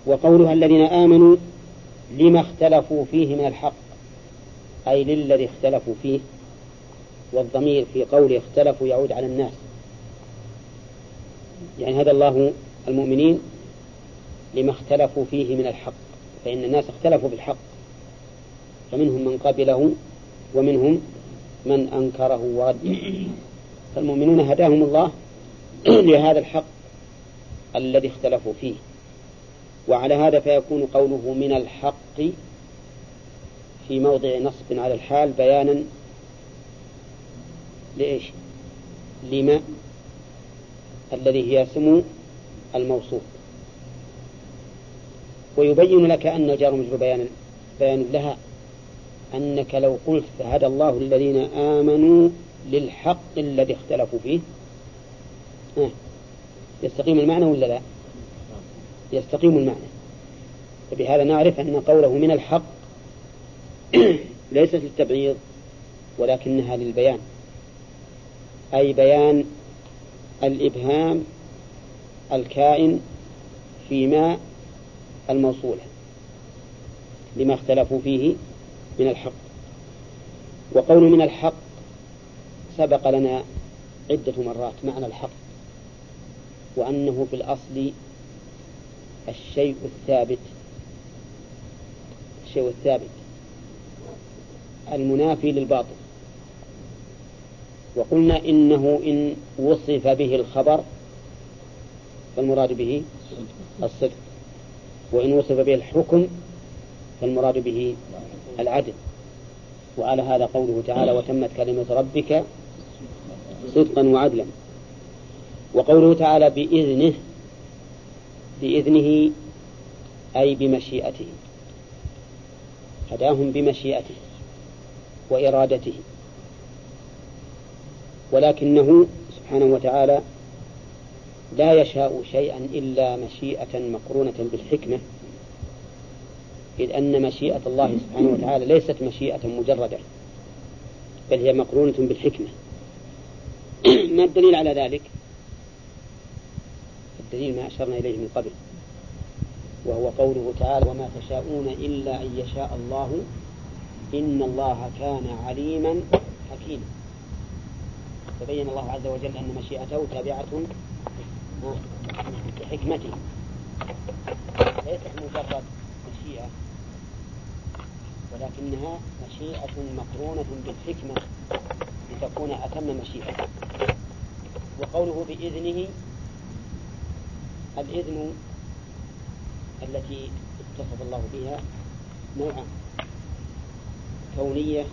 وقولها الذين آمنوا لما اختلفوا فيه من الحق أي للذي اختلفوا فيه والضمير في قوله اختلفوا يعود على الناس. يعني هذا الله المؤمنين لما اختلفوا فيه من الحق فإن الناس اختلفوا بالحق فمنهم من قبله ومنهم من أنكره ورده فالمؤمنون هداهم الله لهذا الحق الذي اختلفوا فيه. وعلى هذا فيكون قوله من الحق في موضع نصب على الحال بيانا لإيش؟ لما الذي هي اسم الموصوف. ويبين لك أن الجار مجرور بيان بيان لها أنك لو قلت هدى الله الذين آمنوا للحق الذي اختلفوا فيه. يستقيم المعنى ولا لا؟ يستقيم المعنى. فبهذا نعرف أن قوله من الحق ليست للتبعيض ولكنها للبيان. أي بيان الإبهام الكائن فيما الموصولة لما اختلفوا فيه من الحق. وقول من الحق سبق لنا عدة مرات معنى الحق وأنه في الأصل الشيء الثابت. الشيء الثابت المنافي للباطل. وقلنا إنه إن وصف به الخبر فالمراد به الصدق. وإن وصف به الحكم فالمراد به العدل. وعلى هذا قوله تعالى وتمت كلمة ربك صدقا وعدلا وقوله تعالى بإذنه بإذنه أي بمشيئته. هداهم بمشيئته وإرادته. ولكنه سبحانه وتعالى لا يشاء شيئا إلا مشيئة مقرونة بالحكمة. إذ أن مشيئة الله سبحانه وتعالى ليست مشيئة مجردة بل هي مقرونة بالحكمة. ما الدليل على ذلك؟ الدليل ما أشرنا إليه من قبل وهو قوله تعالى وما تشاءون إلا أن يشاء الله إن الله كان عليما حكيما. فبين الله عز وجل أن مشيئته تابعة لحكمته ليست مجرد ولكنها مشيئة مقرونة بالحكمة لتكون أتم مشيئة وقوله بإذنه الإذن التي اتصف الله بها نوعان كونية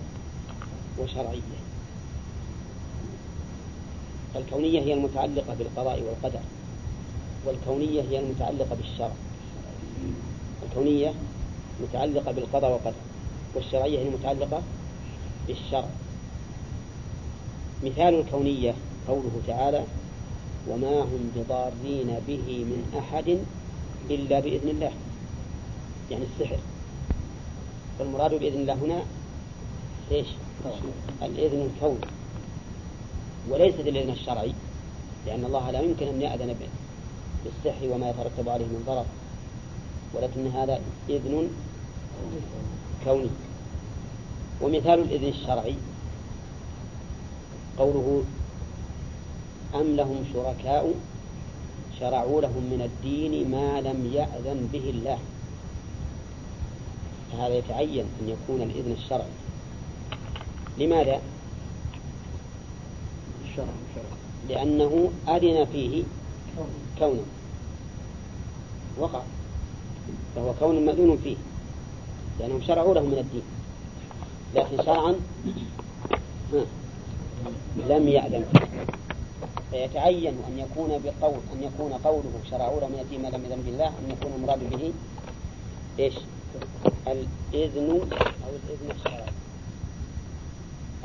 وشرعية. الكونية هي المتعلقة بالقضاء والقدر والكونية هي المتعلقة بالشرع. الكونية متعلقة بالقضاء والقدر. والشرعية المتعلقة بالشرع. مثال الكونية قوله تعالى وما هم بضارين به من أحد إلا بإذن الله. يعني السحر. فالمراد بإذن الله هنا إيش؟ الإذن الكوني وليس الإذن الشرعي لأن الله لا يمكن أن يأذن بالسحر وما يترتب عليه من ضرر ولكن هذا إذن كوني. ومثال الإذن الشرعي قوله أم لهم شركاء شرعوا لهم من الدين ما لم يأذن به الله. فهذا يتعين أن يكون الإذن الشرعي. لماذا؟ لأنه أذن فيه كونا وقع. فهو كون مأذون فيه. لأنهم شرعوا له من الدين. لكن شرعا لم فيه. فيتعين أن يكون بقول أن يكون قوله شرعوا من ما لم يأذن بالله أن يكون المراد به إيش؟ الإذن أو الإذن الشرعي.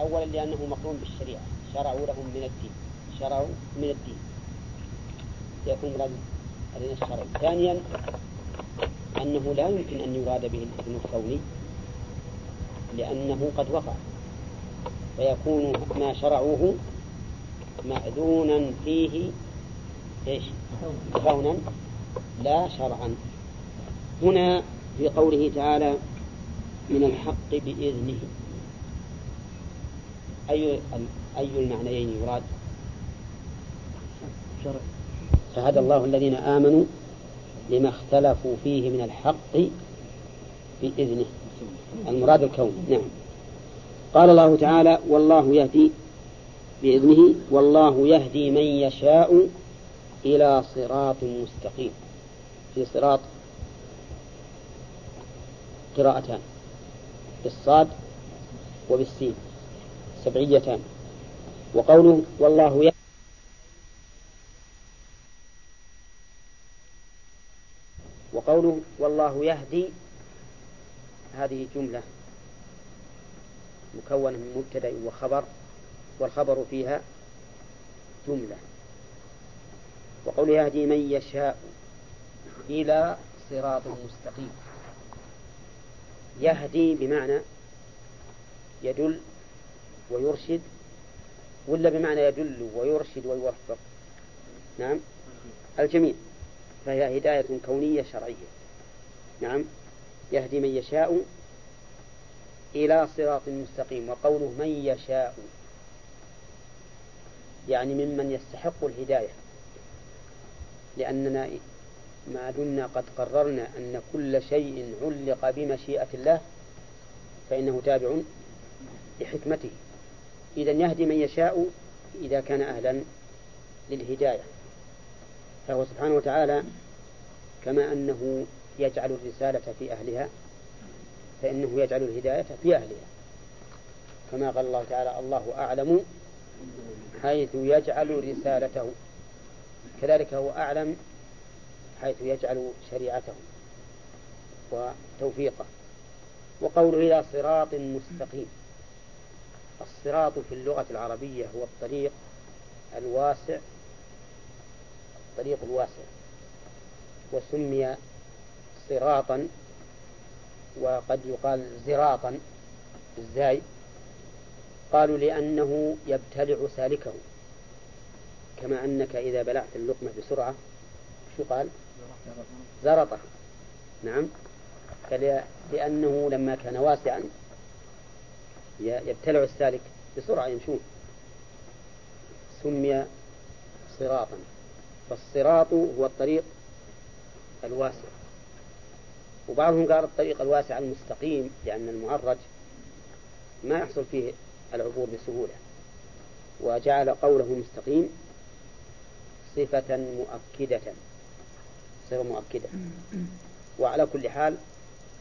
أولا لأنه مقرون بالشريعة. شرعوا لهم من الدين. شرعوا من الدين. يكون مراد الإذن الشرعي. ثانيا أنه لا يمكن أن يراد به الإذن الكوني. لأنه قد وقع. فيكون ما شرعوه مأذونا فيه إيش؟ كونا لا شرعا. هنا في قوله تعالى من الحق بإذنه. أي أي المعنيين يراد؟ شرع فهدى الله الذين آمنوا لما اختلفوا فيه من الحق بإذنه. المراد الكون نعم. قال الله تعالى والله يهدي بإذنه والله يهدي من يشاء إلى صراط مستقيم. في صراط قراءتان بالصاد وبالسين سبعيتان. وقوله والله يهدي وقوله والله يهدي هذه جملة مكونة من مبتدأ وخبر والخبر فيها جملة. وقول يهدي من يشاء إلى صراط مستقيم. يهدي بمعنى يدل ويرشد ولا بمعنى يدل ويرشد ويوفق؟ نعم. الجميع. فهي هداية كونية شرعية. نعم. يهدي من يشاء إلى صراط مستقيم وقوله من يشاء. يعني ممن يستحق الهداية. لأننا ما دمنا قد قررنا أن كل شيء علق بمشيئة الله فإنه تابع لحكمته. إذا يهدي من يشاء إذا كان أهلا للهداية. فهو سبحانه وتعالى كما أنه يجعل الرسالة في أهلها فإنه يجعل الهداية في أهلها. كما قال الله تعالى الله أعلم حيث يجعل رسالته. كذلك هو أعلم حيث يجعل شريعته وتوفيقه. وقوله إلى صراط مستقيم. الصراط في اللغة العربية هو الطريق الواسع الطريق الواسع. وسمي صراطا وقد يقال زراطا إزاي قالوا لأنه يبتلع سالكه كما أنك إذا بلعت اللقمة بسرعة شو قال؟ زرطه نعم. لأنه لما كان واسعا يبتلع السالك بسرعة يمشون. سمي صراطا. فالصراط هو الطريق الواسع. وبعضهم قال الطريق الواسع المستقيم لأن المعرج ما يحصل فيه العبور بسهولة. وجعل قوله مستقيم صفة مؤكدة. صفة مؤكدة. وعلى كل حال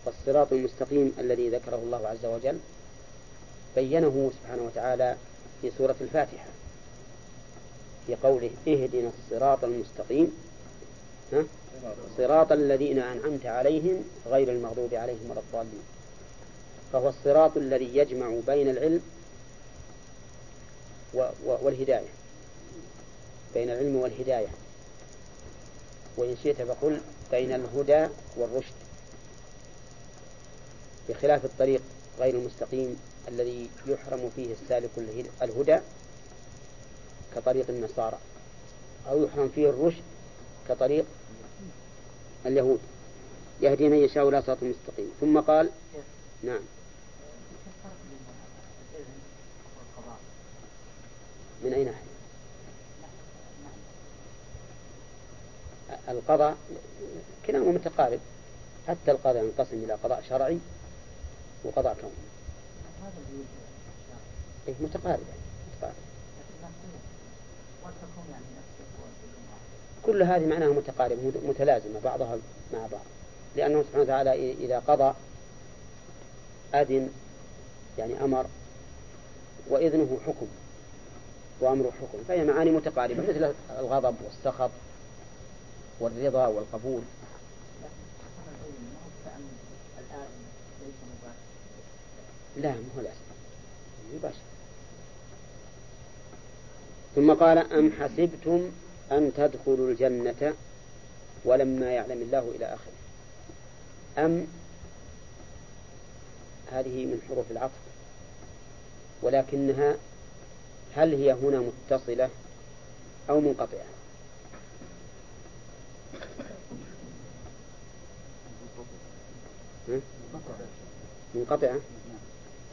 فالصراط المستقيم الذي ذكره الله عز وجل بينه سبحانه وتعالى في سورة الفاتحة. في قوله اهدنا الصراط المستقيم ها؟ صراط الذين أنعمت عليهم غير المغضوب عليهم ولا الضالين. فهو الصراط الذي يجمع بين العلم والهداية. بين العلم والهداية. وإن شئت فقل بين الهدى والرشد. بخلاف الطريق غير المستقيم الذي يحرم فيه السالك الهدى كطريق النصارى. أو يحرم فيه الرشد كطريق اليهود. يهدي من يشاء إلى صراط مستقيم. ثم قال نعم. من أي ناحية؟ القضاء كلاهما متقارب. حتى القضاء ينقسم إلى قضاء شرعي وقضاء كوني. إيه متقارب متقارب. كل هذه معناها متقاربة متلازمة بعضها مع بعض. لأنه سبحانه وتعالى إذا قضى أذن يعني أمر وإذنه حكم وأمره حكم فهي معاني متقاربة مثل الغضب والسخط والرضا والقبول. لا ما هو الأسف مباشر ثم قال أم حسبتم أن تدخلوا الجنة ولما يعلم الله إلى آخره. أم هذه من حروف العطف ولكنها هل هي هنا متصلة أو منقطعة؟ منقطعة؟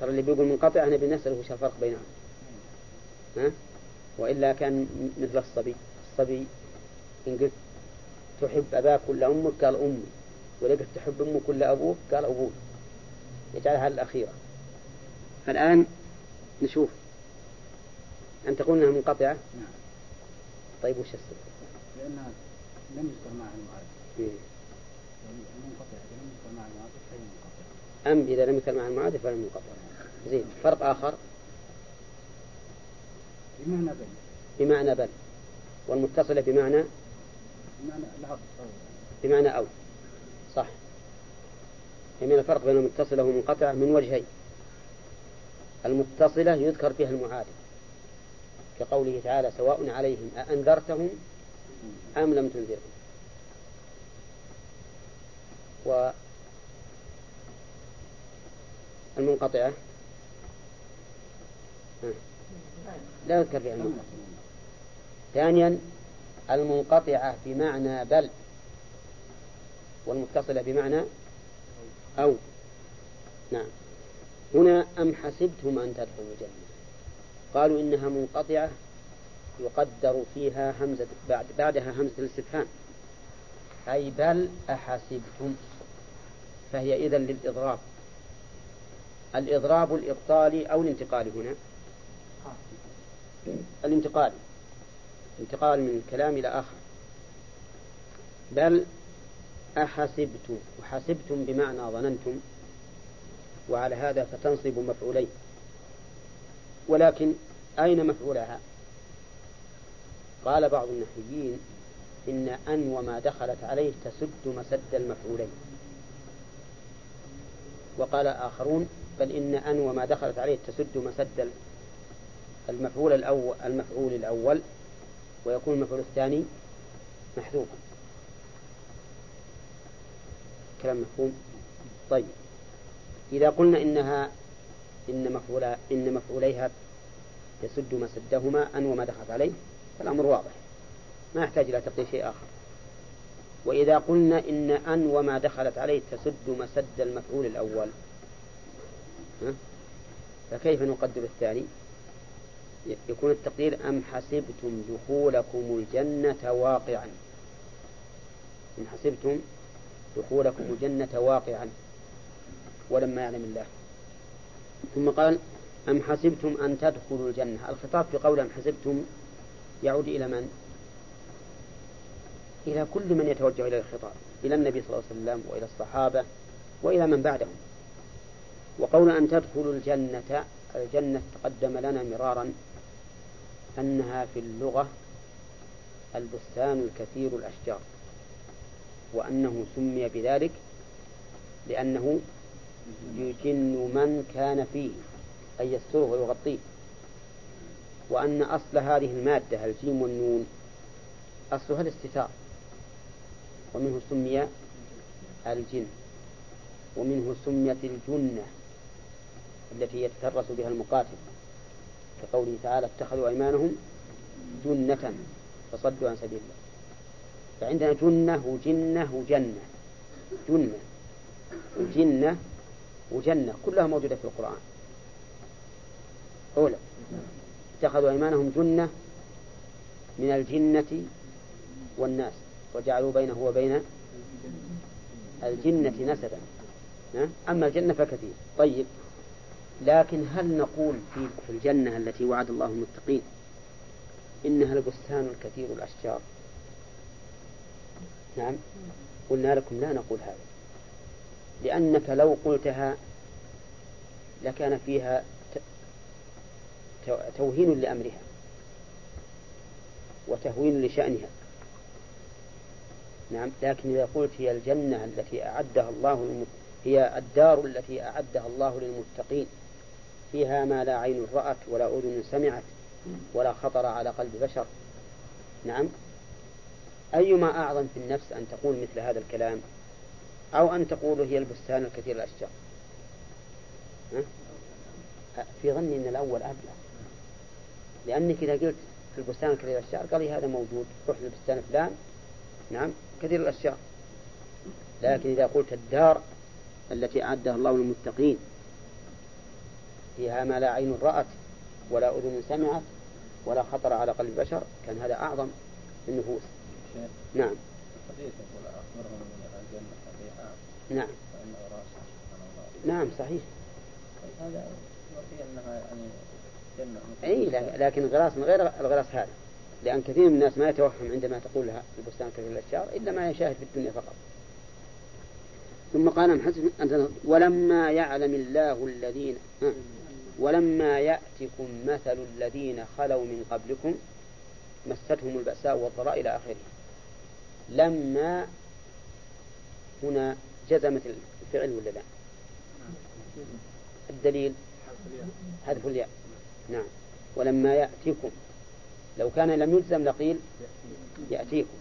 ترى اللي بيقول منقطعة أنا بنسأله وش الفرق بينهم. ها؟ وإلا كان مثل الصبي. الصبي إن قلت تحب أباك ولا أمك؟ قال أمي. وإذا قلت تحب أمك ولا أبوك؟ قال أبوك. يجعلها الأخيرة. فالآن نشوف. أن تقول أنها منقطعة؟ نعم. طيب وش السبب؟ لأنها لم يذكر معها المعرفة. إيه. يعني منقطع إذا لم يذكر معها المعرفة فهي منقطعة. أم إذا لم يذكر مع المعادف فلا منقطع زين فرق آخر. بمعنى بل بمعنى بل والمتصلة بمعنى بمعنى أو. صح. يعني الفرق بين المتصلة والمنقطعة من وجهين. المتصلة يذكر فيها المعادل. كقوله تعالى سواء عليهم أأنذرتهم أم لم تنذرهم. والمنقطعة. لا يذكر فيها المعنى ثانيا المنقطعة بمعنى بل والمتصلة بمعنى أو. نعم. هنا أم حسبتم أن تدخلوا الجنة؟ قالوا إنها منقطعة يقدر فيها همزة بعد بعدها همزة الاستفهام. أي بل أحسبتم؟ فهي إذا للإضراب. الإضراب الإبطالي أو الانتقالي هنا؟ الانتقالي. انتقال من كلام إلى آخر. بل أحسبتم وحسبتم بمعنى ظننتم وعلى هذا فتنصب مفعولين. ولكن أين مفعولها؟ قال بعض النحويين إن أن وما دخلت عليه تسد مسد المفعولين. وقال آخرون بل إن أن وما دخلت عليه تسد مسد المفعول الأول المفعول الأول. ويكون المفعول الثاني محذوفا. كلام مفهوم؟ طيب. إذا قلنا إنها إن مفعول إن مفعوليها يسد مسدهما أن وما دخلت عليه فالأمر واضح. ما يحتاج إلى تقدير شيء آخر. وإذا قلنا إن أن وما دخلت عليه تسد مسد المفعول الأول؟ فكيف نقدر الثاني؟ يكون التقدير أم حسبتم دخولكم الجنة واقعا؟ أم حسبتم دخولكم الجنة واقعا ولما يعلم الله. ثم قال أم حسبتم أن تدخلوا الجنة؟ الخطاب في قول أم حسبتم يعود إلى من؟ إلى كل من يتوجه إلى الخطاب إلى النبي صلى الله عليه وسلم وإلى الصحابة وإلى من بعدهم. وقول أن تدخلوا الجنة الجنة تقدم لنا مرارا أنها في اللغة البستان الكثير الأشجار وأنه سمي بذلك لأنه يجن من كان فيه أي يستره ويغطيه. وأن أصل هذه المادة الجيم والنون أصلها الاستتار ومنه سمي الجن ومنه سميت الجنة التي يتترس بها المقاتل. كقوله تعالى اتخذوا أيمانهم جنة فصدوا عن سبيل الله. فعندنا جنة وجنة وجنة. جنة وجنة وجنة كلها موجودة في القرآن. أولى اتخذوا أيمانهم جنة من الجنة والناس وجعلوا بينه وبين الجنة نسبا. أما الجنة فكثير. طيب لكن هل نقول في الجنة التي وعد الله المتقين إنها البستان الكثير الأشجار؟ نعم. قلنا لكم لا نقول هذا. لأنك لو قلتها لكان فيها توهين لأمرها وتهوين لشأنها. نعم. لكن إذا قلت هي الجنة التي أعدها الله. هي الدار التي أعدها الله للمتقين فيها ما لا عين رأت ولا أذن سمعت ولا خطر على قلب بشر. نعم. أيما أعظم في النفس أن تقول مثل هذا الكلام أو أن تقول هي البستان الكثير الأشجار؟ في ظني أن الأول أبلغ. لأنك إذا قلت في البستان الكثير الأشجار قال هذا موجود روح للبستان فلان. نعم كثير الأشجار. لكن إذا قلت الدار التي أعدها الله للمتقين فيها ما لا عين رأت ولا أذن سمعت ولا خطر على قلب بشر كان هذا أعظم النفوس. نعم. نعم. نعم صحيح. هذا انها يعني جنة اي لكن الغراس من غير الغراس هذا. لأن كثير من الناس ما يتوهم عندما تقولها البستان كثير الاشجار إلا ما يشاهد في الدنيا فقط. ثم قال أن ولما يعلم الله الذين ولما يأتكم مثل الذين خلوا من قبلكم مستهم البأساء والضراء إلى آخره. لما هنا جزمت الفعل ولا لا؟ الدليل؟ حذف الياء. نعم. ولما يأتيكم لو كان لم يجزم لقيل يأتيكم.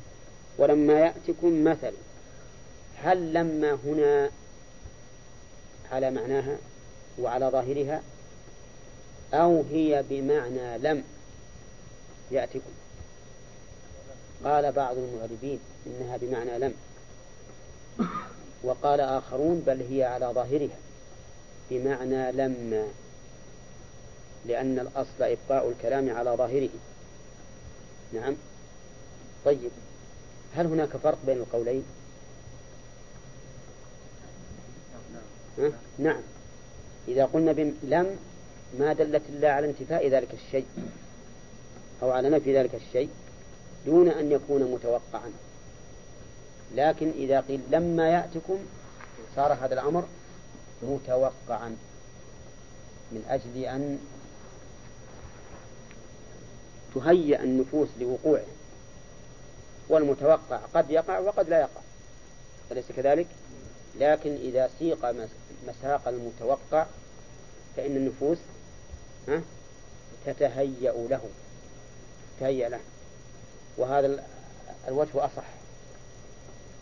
ولما يأتكم مثل هل لما هنا على معناها وعلى ظاهرها أو هي بمعنى لم. يأتكم قال بعض المغربين إنها بمعنى لم. وقال آخرون بل هي على ظاهرها بمعنى لما لأن الأصل إبقاء الكلام على ظاهره. نعم. طيب. هل هناك فرق بين القولين؟ نعم. إذا قلنا لم ما دلت إلا على انتفاء ذلك الشيء أو على نفي ذلك الشيء دون أن يكون متوقعا. لكن إذا قيل لما يأتكم صار هذا الأمر متوقعا من أجل أن تهيأ النفوس لوقوعه. والمتوقع قد يقع وقد لا يقع. أليس كذلك؟ لكن إذا سيق مساق المتوقع فإن النفوس ها؟ تتهيأ له. تهيأ له. وهذا الوجه أصح.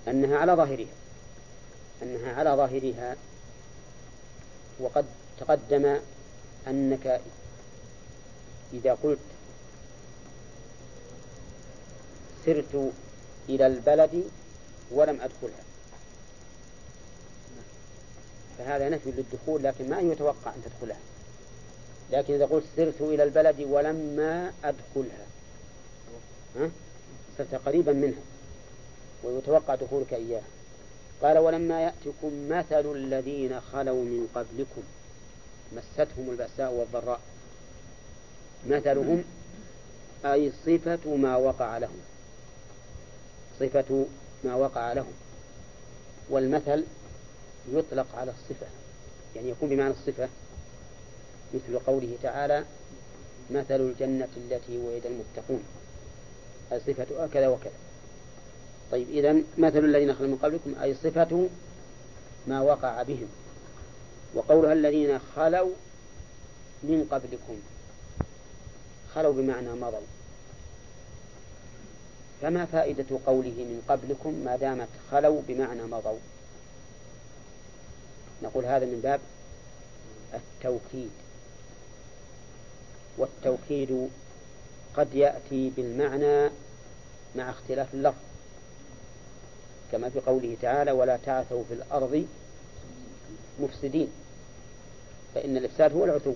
أنها على ظاهرها. أنها على ظاهرها. وقد تقدم أنك إذا قلت سرت إلى البلد ولم أدخلها. فهذا نفي للدخول لكن ما يتوقع أن تدخلها. لكن إذا قلت سرت إلى البلد ولما أدخلها. ها؟ صرت قريبا منها. ويتوقع دخولك إياها. قال ولما يأتكم مثل الذين خلوا من قبلكم. مستهم البأساء والضراء. مثلهم أي صفة ما وقع لهم. صفة ما وقع لهم. والمثل يطلق على الصفة. يعني يكون بمعنى الصفة. مثل قوله تعالى مثل الجنة التي وعد المتقون. أي صفة كذا وكذا. طيب إذا مثل الذين خلوا من قبلكم أي صفة ما وقع بهم. وقولها الذين خلوا من قبلكم. خلوا بمعنى مضوا. فما فائدة قوله من قبلكم ما دامت خلوا بمعنى مضوا؟ نقول هذا من باب التوكيد. والتوكيد قد يأتي بالمعنى مع اختلاف اللفظ كما في قوله تعالى ولا تعثوا في الأرض مفسدين فإن الإفساد هو العثو.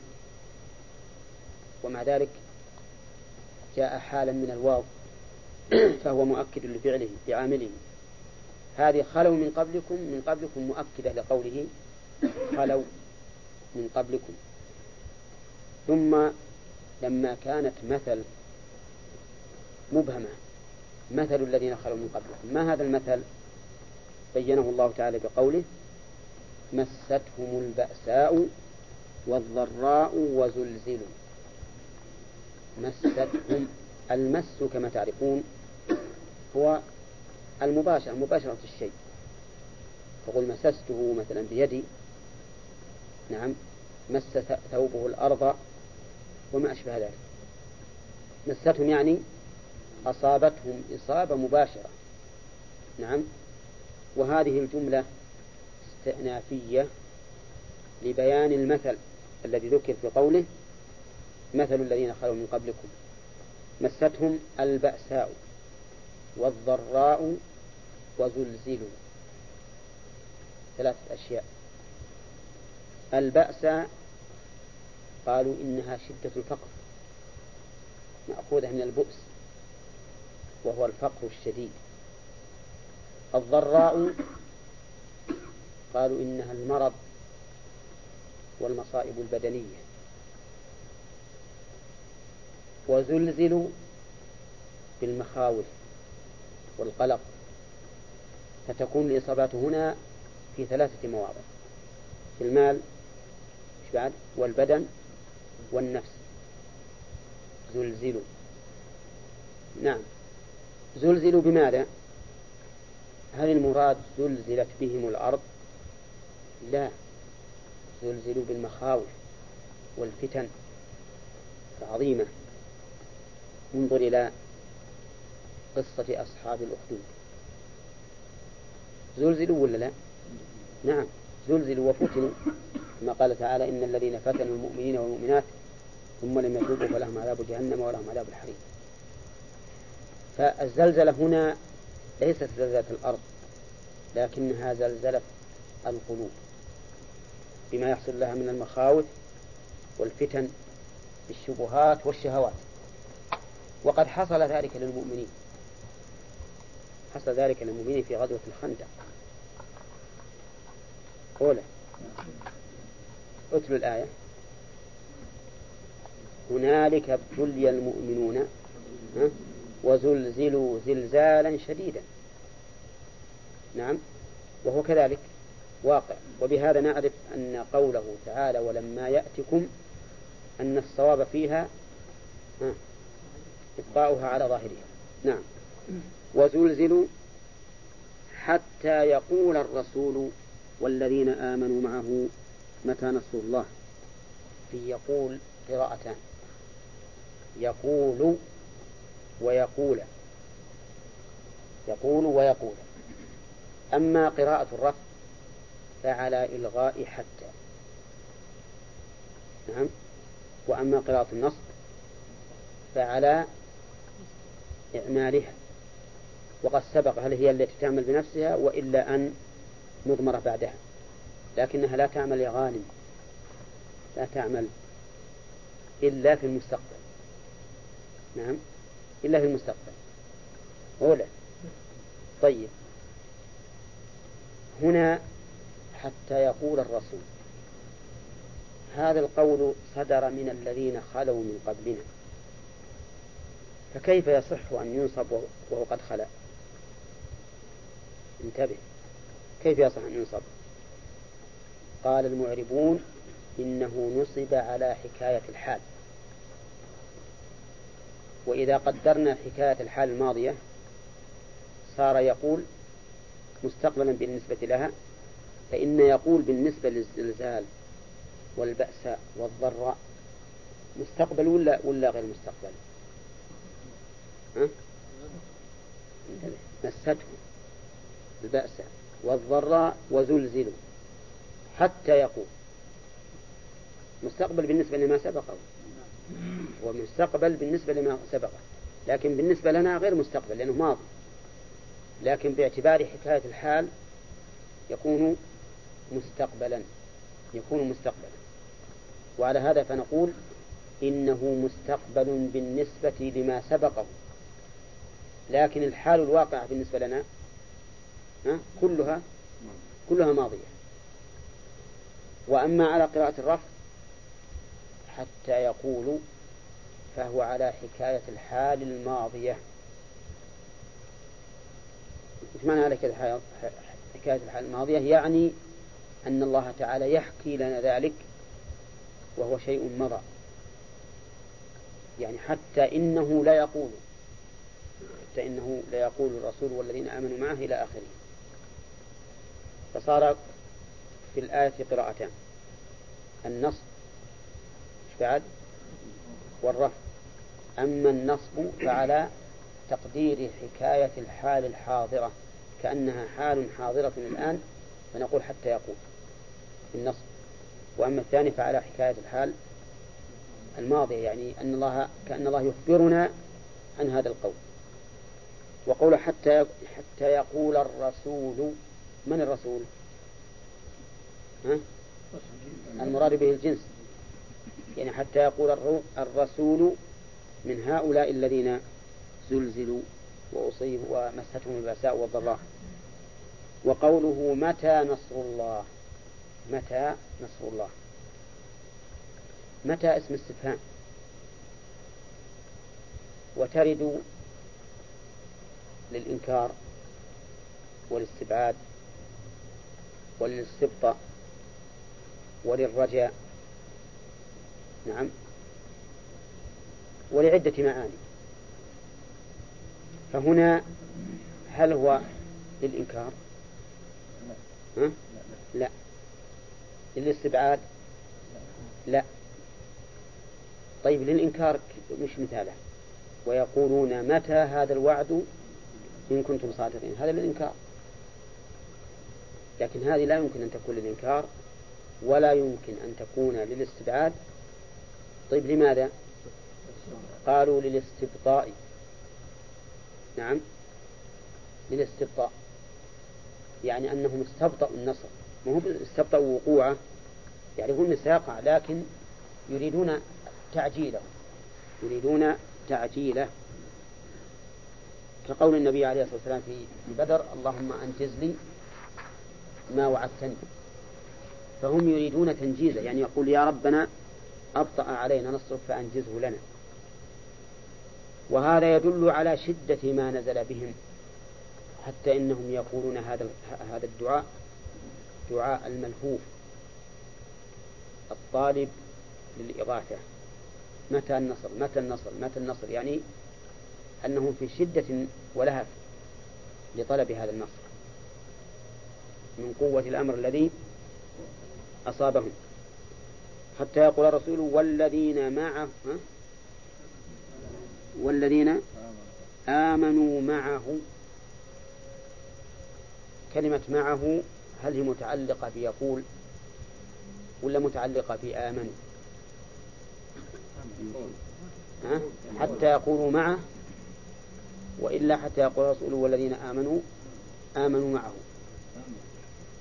ومع ذلك جاء حالا من الواو فهو مؤكد لفعله بعامله. هذه خلوا من قبلكم من قبلكم مؤكدة لقوله خلوا من قبلكم. ثم لما كانت مثل مبهمة مثل الذين خلوا من قبلكم ما هذا المثل؟ بينه الله تعالى بقوله مستهم البأساء والضراء وزلزلوا. مستهم المس كما تعرفون هو المباشرة مباشرة الشيء. تقول مسسته مثلا بيدي نعم مس ثوبه الأرض وما أشبه ذلك. مستهم يعني أصابتهم إصابة مباشرة. نعم. وهذه الجملة استئنافية لبيان المثل الذي ذكر في قوله مثل الذين خلوا من قبلكم. مستهم البأساء والضراء وزلزلوا. ثلاثة أشياء. البأس قالوا إنها شدة الفقر مأخوذة من البؤس وهو الفقر الشديد. الضراء قالوا إنها المرض والمصائب البدنية. وزلزلوا بالمخاوف والقلق فتكون الإصابات هنا في ثلاثة مواضع في المال بعد والبدن والنفس. زلزلوا. نعم. زلزلوا بماذا؟ هل المراد زلزلت بهم الأرض؟ لا. زلزلوا بالمخاوف والفتن العظيمة. انظر إلى قصة أصحاب الأخدود. زلزلوا ولا لا؟ نعم. زلزلوا وفتنوا. كما قال تعالى إن الذين فتنوا المؤمنين والمؤمنات ثم لم يتوبوا فلهم عذاب جهنم ولهم عذاب الحريق. فالزلزلة هنا ليست زلزلة الأرض لكنها زلزلة القلوب بما يحصل لها من المخاوف والفتن بالشبهات والشهوات. وقد حصل ذلك للمؤمنين. حصل ذلك للمؤمنين في غزوة الخندق. أولى اتلوا الآية. هنالك ابتلي المؤمنون وزلزلوا زلزالا شديدا. نعم وهو كذلك واقع. وبهذا نعرف أن قوله تعالى ولما يأتكم أن الصواب فيها إبقاؤها على ظاهرها. نعم. وزلزلوا حتى يقول الرسول والذين آمنوا معه متى نصر الله؟ في يقول قراءتان. يقول ويقول. يقول ويقول. أما قراءة الرفع فعلى إلغاء حتى. نعم. وأما قراءة النصب فعلى إعمالها. وقد سبق هل هي التي تعمل بنفسها وإلا أن مضمرة بعدها. لكنها لا تعمل يا غانم لا تعمل إلا في المستقبل. نعم. إلا في المستقبل. أولى طيب. هنا حتى يقول الرسول. هذا القول صدر من الذين خلوا من قبلنا. فكيف يصح أن ينصب وهو قد خلا؟ انتبه. كيف يصح أن ينصب؟ قال المعربون إنه نصب على حكاية الحال وإذا قدرنا حكاية الحال الماضية صار يقول مستقبلا بالنسبة لها فإن يقول بالنسبة للزلزال والبأس والضراء مستقبل ولا ولا غير مستقبل؟ ها؟ مسته البأس والضراء وزلزلوا حتى يقول مستقبل بالنسبة لما سبقه. ومستقبل بالنسبة لما سبقه. لكن بالنسبة لنا غير مستقبل لأنه ماضي. لكن باعتبار حكاية الحال يكون مستقبلا يكون مستقبلا. وعلى هذا فنقول إنه مستقبل بالنسبة لما سبقه. لكن الحال الواقعة بالنسبة لنا كلها كلها ماضية. وأما على قراءة الرفع حتى يقول فهو على حكاية الحال الماضية. إيش معنى على حكاية الحال الماضية؟ يعني أن الله تعالى يحكي لنا ذلك وهو شيء مضى. يعني حتى إنه لا يقول حتى إنه لا يقول الرسول والذين آمنوا معه إلى آخره. فصار في الآية قراءتان النصب بعد؟ والرفع. أما النصب فعلى تقدير حكاية الحال الحاضرة كأنها حال حاضرة الآن فنقول حتى يقول النصب. وأما الثاني فعلى حكاية الحال الماضية يعني أن الله كأن الله يخبرنا عن هذا القول. وقول حتى حتى يقول الرسول من الرسول؟ المراد به الجنس. يعني حتى يقول الرسول من هؤلاء الذين زلزلوا وأصيبوا ومستهم البأساء والضراء. وقوله متى نصر الله؟ متى نصر الله؟ متى اسم استفهام وترد للإنكار والاستبعاد وللاستبطاء وللرجاء. نعم. ولعدة معاني. فهنا هل هو للإنكار؟ ها؟ لا. للاستبعاد؟ لا. طيب للإنكار مش مثاله. ويقولون متى هذا الوعد إن كنتم صادقين؟ هذا للإنكار. لكن هذه لا يمكن أن تكون للإنكار. ولا يمكن أن تكون للاستبعاد. طيب لماذا؟ قالوا للاستبطاء. نعم للاستبطاء. يعني أنهم استبطأوا النصر. ما هو استبطأوا وقوعه؟ يعرفون سيقع لكن يريدون تعجيله. يريدون تعجيله. كقول النبي عليه الصلاة والسلام في بدر اللهم أنجز لي ما وعدتني. فهم يريدون تنجيزه يعني يقول يا ربنا أبطأ علينا نصرك فأنجزه لنا. وهذا يدل على شدة ما نزل بهم حتى إنهم يقولون هذا هذا الدعاء دعاء الملهوف الطالب للإغاثة متى النصر؟ متى النصر؟ متى النصر؟ يعني أنهم في شدة ولهف لطلب هذا النصر. من قوة الأمر الذي أصابهم. حتى يقول الرسول والذين معه والذين آمنوا معه. كلمة معه هل هي متعلقة بيقول ولا متعلقة بآمنوا ها؟ حتى يقولوا معه وإلا حتى يقول الرسول والذين آمنوا آمنوا معه.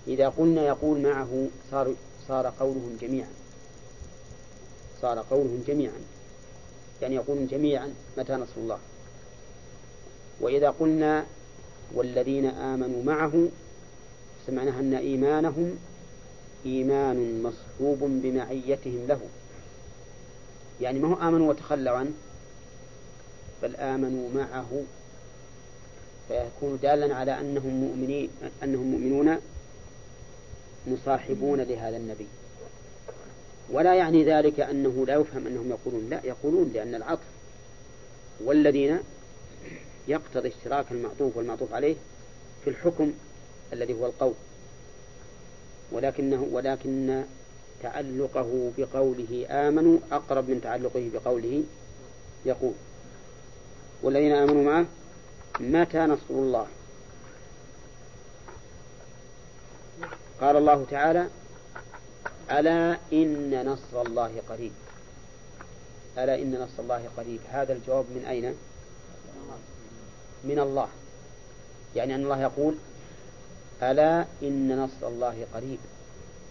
إذا قلنا يقول معه صار صار قولهم جميعا. صار قولهم جميعا. يعني يقولون جميعا متى نصر الله. وإذا قلنا والذين آمنوا معه سمعناها أن إيمانهم إيمان مصحوب بمعيتهم له. يعني ما هو آمنوا وتخلوا عنه بل آمنوا معه. فيكون دالا على أنهم مؤمنين أنهم مؤمنون مصاحبون لهذا النبي. ولا يعني ذلك أنه لا يفهم أنهم يقولون لا يقولون لأن العطف والذين يقتضي اشتراك المعطوف والمعطوف عليه في الحكم الذي هو القول. ولكنه ولكن تعلقه بقوله آمنوا أقرب من تعلقه بقوله يقول. والذين آمنوا معه متى نصر الله. قال الله تعالى ألا إن نصر الله قريب. ألا إن نصر الله قريب. هذا الجواب من أين؟ من الله. يعني أن الله يقول ألا إن نصر الله قريب.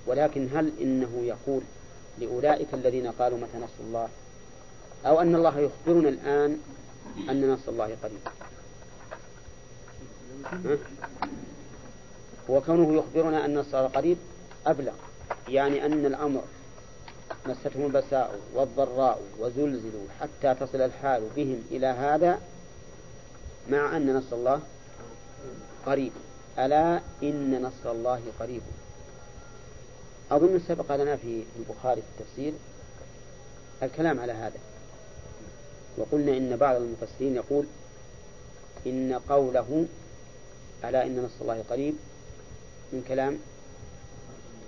ولكن هل إنه يقول لأولئك الذين قالوا متى نصر الله؟ أو أن الله يخبرنا الآن أن نصر الله قريب؟ وكونه يخبرنا أن نصر قريب أبلغ يعني أن الأمر مستهم البساء والضراء وزلزلوا حتى تصل الحال بهم إلى هذا مع أن نصر الله قريب. ألا إن نصر الله قريب. أظن سبق لنا في البخاري في التفسير الكلام على هذا. وقلنا إن بعض المفسرين يقول إن قوله ألا إن نصر الله قريب من كلام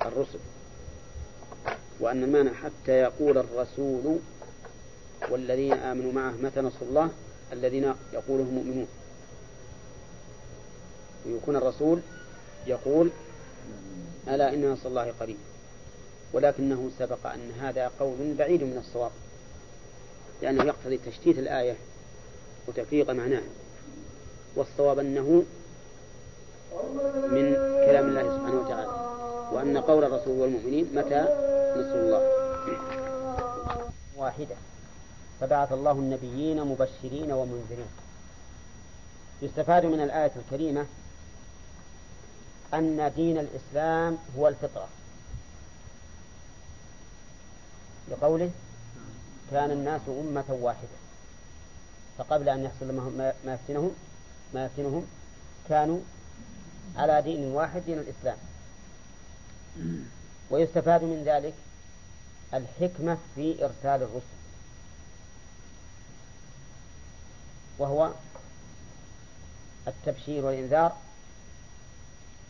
الرسل وأن المعنى حتى يقول الرسول والذين آمنوا معه متى نصر الله؟ الذين يقولهم مؤمنون ويكون الرسول يقول ألا إن نصر الله قريب؟ ولكنه سبق أن هذا قول بعيد من الصواب لأنه يقتضي تشتيت الآية وتفريق معناها والصواب أنه من كلام الله سبحانه وتعالى وأن قول الرسول والمؤمنين متى؟ نصر الله. واحدة. فبعث الله النبيين مبشرين ومنذرين. يستفاد من الآية الكريمة أن دين الإسلام هو الفطرة. لقوله كان الناس أمة واحدة. فقبل أن يحصل ما يفتنهم ما يفتنهم كانوا على دين واحد دين الإسلام. ويستفاد من ذلك الحكمة في إرسال الرسل. وهو التبشير والإنذار.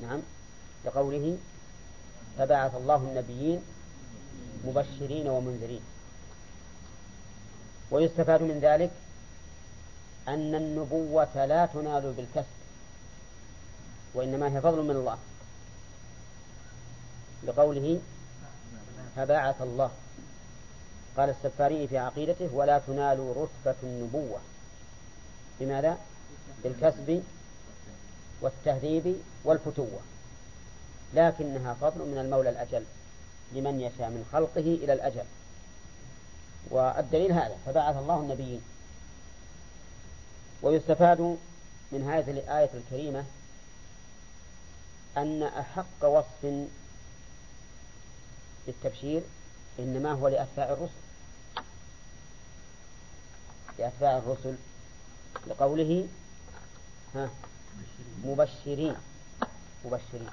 نعم. لقوله فبعث الله النبيين مبشرين ومنذرين. ويستفاد من ذلك أن النبوة لا تنال بالكسب. وإنما هي فضل من الله. لقوله فبعث الله. قال السفاري في عقيدته ولا تنال رتبة النبوة. بماذا؟ بالكسب والتهذيب والفتوة. لكنها فضل من المولى الأجل لمن يشاء من خلقه إلى الأجل. والدليل هذا فبعث الله النبيين. ويستفاد من هذه الآية الكريمة أن أحق وصف للتبشير إنما هو لأتباع الرسل. لأتباع الرسل. لقوله ها مبشرين. مبشرين.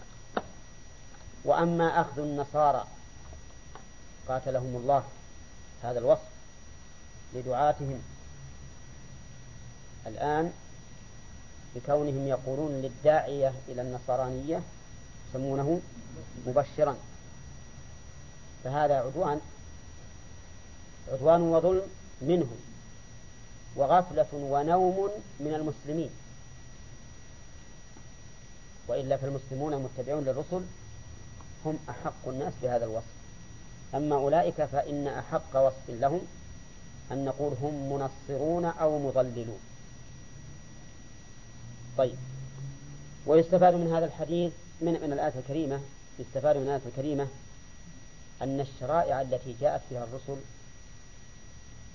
وأما أخذ النصارى قاتلهم الله هذا الوصف لدعاتهم. الآن بكونهم يقولون للداعية إلى النصرانية يسمونه مبشرا. فهذا عدوان عدوان وظلم منهم وغفلة ونوم من المسلمين. وإلا فالمسلمون المتبعون للرسل هم أحق الناس بهذا الوصف. أما أولئك فإن أحق وصف لهم أن نقول هم منصرون أو مضللون. طيب ويستفاد من هذا الحديث من من الآية الكريمة يستفاد من الآية الكريمة أن الشرائع التي جاءت فيها الرسل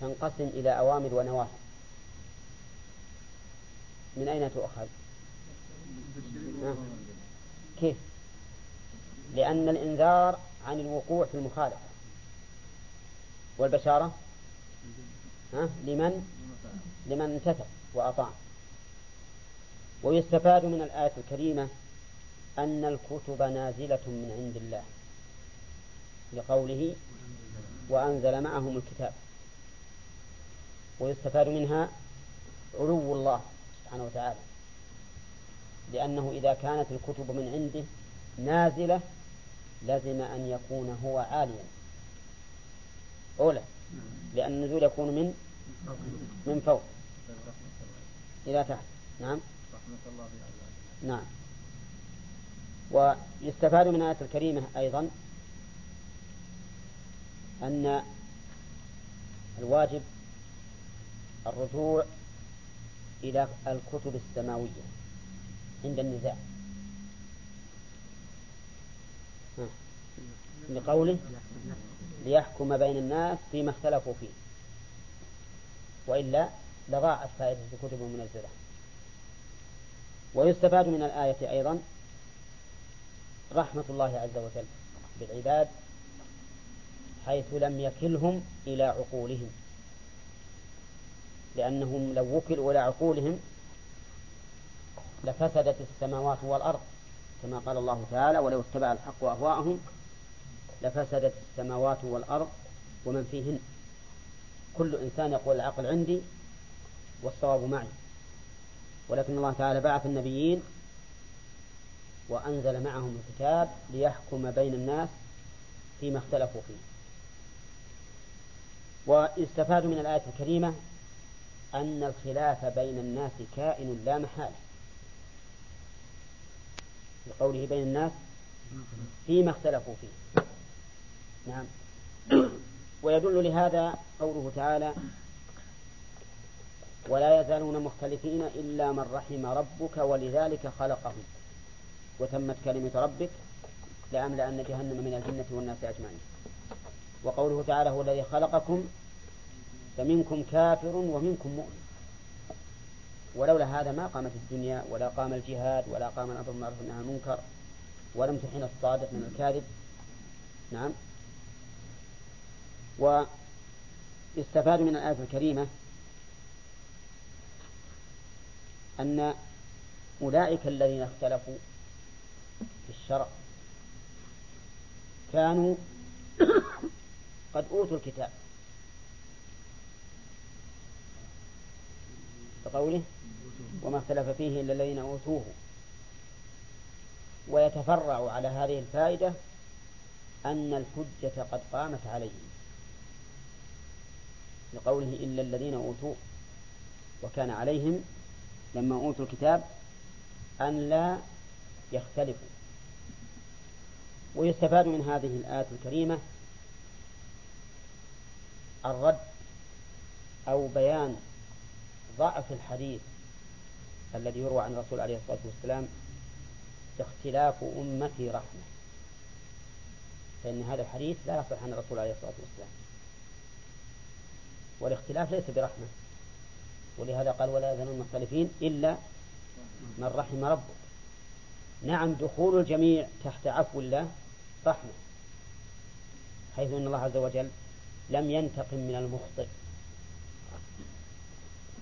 تنقسم إلى أوامر ونواهي من أين تؤخذ؟ كيف؟ لأن الإنذار عن الوقوع في المخالفة والبشارة ها؟ لمن لمن امتثل وأطاع ويستفاد من الآية الكريمة أن الكتب نازلة من عند الله لقوله وأنزل معهم الكتاب ويستفاد منها علو الله سبحانه وتعالى لأنه إذا كانت الكتب من عنده نازلة لزم أن يكون هو عاليا أولى لأن النزول يكون من من فوق إلى تحت نعم؟ نعم. ويستفاد من الآية الكريمة أيضا أن الواجب الرجوع إلى الكتب السماوية عند النزاع. لقوله ليحكم بين الناس فيما اختلفوا فيه. وإلا لضاعت فائدة الكتب المنزلة. ويستفاد من الآية أيضا رحمة الله عز وجل بالعباد حيث لم يكلهم إلى عقولهم لأنهم لو وكلوا إلى عقولهم لفسدت السماوات والأرض كما قال الله تعالى ولو اتبع الحق أهواءهم لفسدت السماوات والأرض ومن فيهن. كل إنسان يقول العقل عندي والصواب معي. ولكن الله تعالى بعث النبيين وأنزل معهم الكتاب ليحكم بين الناس فيما اختلفوا فيه. ويستفاد من الآية الكريمة أن الخلاف بين الناس كائن لا محالة. لقوله بين الناس فيما اختلفوا فيه. نعم. ويدل لهذا قوله تعالى ولا يزالون مختلفين إلا من رحم ربك ولذلك خلقهم. وتمت كلمة ربك لأملأن جهنم من الجنة والناس أجمعين. وقوله تعالى هو الذي خلقكم فمنكم كافر ومنكم مؤمن. ولولا هذا ما قامت الدنيا ولا قام الجهاد ولا قام الأمر بالمعروف والنهي عن المنكر ولم تحين الصادق من الكاذب. نعم. ويستفاد من الآية الكريمة أن أولئك الذين اختلفوا الشرع. كانوا قد أوتوا الكتاب. بقوله وما اختلف فيه إلا الذين أوتوه. ويتفرع على هذه الفائدة أن الحجة قد قامت عليهم. لقوله إلا الذين أوتوه. وكان عليهم لما أوتوا الكتاب أن لا يختلفوا. ويستفاد من هذه الآية الكريمة الرد أو بيان ضعف الحديث الذي يروى عن الرسول عليه الصلاة والسلام اختلاف أمتي رحمة. فإن هذا الحديث لا يصح عن الرسول عليه الصلاة والسلام. والاختلاف ليس برحمة. ولهذا قال ولا يزالون مختلفين إلا من رحم ربك نعم دخول الجميع تحت عفو الله رحمة. حيث أن الله عز وجل لم ينتقم من المخطئ.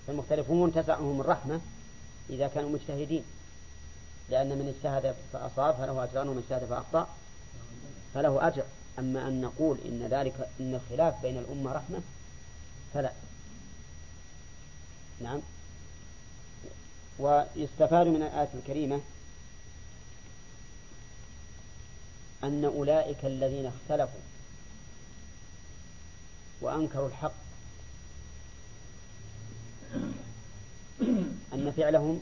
فالمختلفون تسعهم الرحمة إذا كانوا مجتهدين. لأن من اجتهد فأصاب فله أجران ومن اجتهد فأخطأ فله أجر. أما أن نقول إن ذلك إن الخلاف بين الأمة رحمة فلا. نعم. ويستفاد من الآية الكريمة أن أولئك الذين اختلفوا وأنكروا الحق أن فعلهم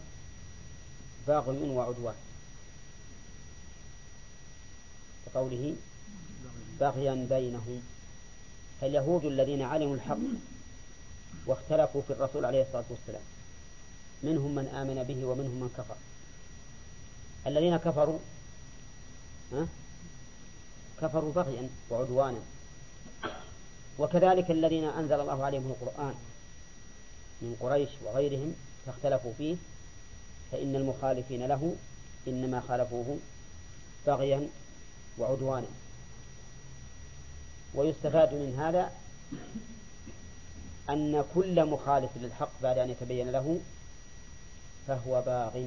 باغي وعدوان. كقوله بغيا بينهم فاليهود الذين علموا الحق واختلفوا في الرسول عليه الصلاة والسلام منهم من آمن به ومنهم من كفر. الذين كفروا ها؟ كفروا بغيا وعدوانا. وكذلك الذين أنزل الله عليهم القرآن من قريش وغيرهم فاختلفوا فيه فإن المخالفين له إنما خالفوه بغيا وعدوانا. ويستفاد من هذا أن كل مخالف للحق بعد أن يتبين له فهو باغ.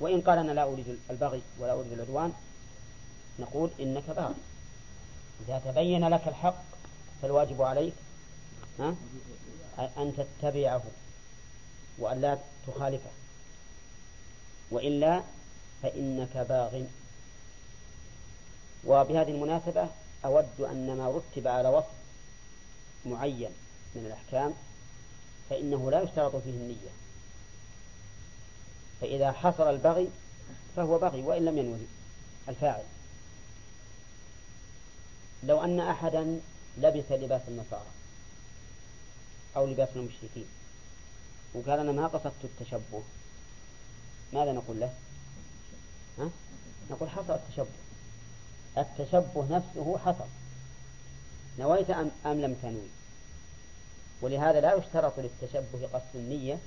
وإن قال أنا لا أريد البغي ولا أريد العدوان نقول إنك باغ إذا تبين لك الحق فالواجب عليك ها أن تتبعه وأن لا تخالفه. وإلا فإنك باغ. وبهذه المناسبة أود أن ما رتب على وصف معين من الأحكام فإنه لا يشترط فيه النية. فإذا حصل البغي فهو بغي وإن لم ينوي الفاعل. لو أن أحدا لبس لباس النصارى أو لباس المشركين وقال أنا ما قصدت التشبه ماذا نقول له؟ ها؟ نقول حصل التشبه. التشبه نفسه حصل. نويت أم, أم لم تنوي؟ ولهذا لا يشترط للتشبه قصد النية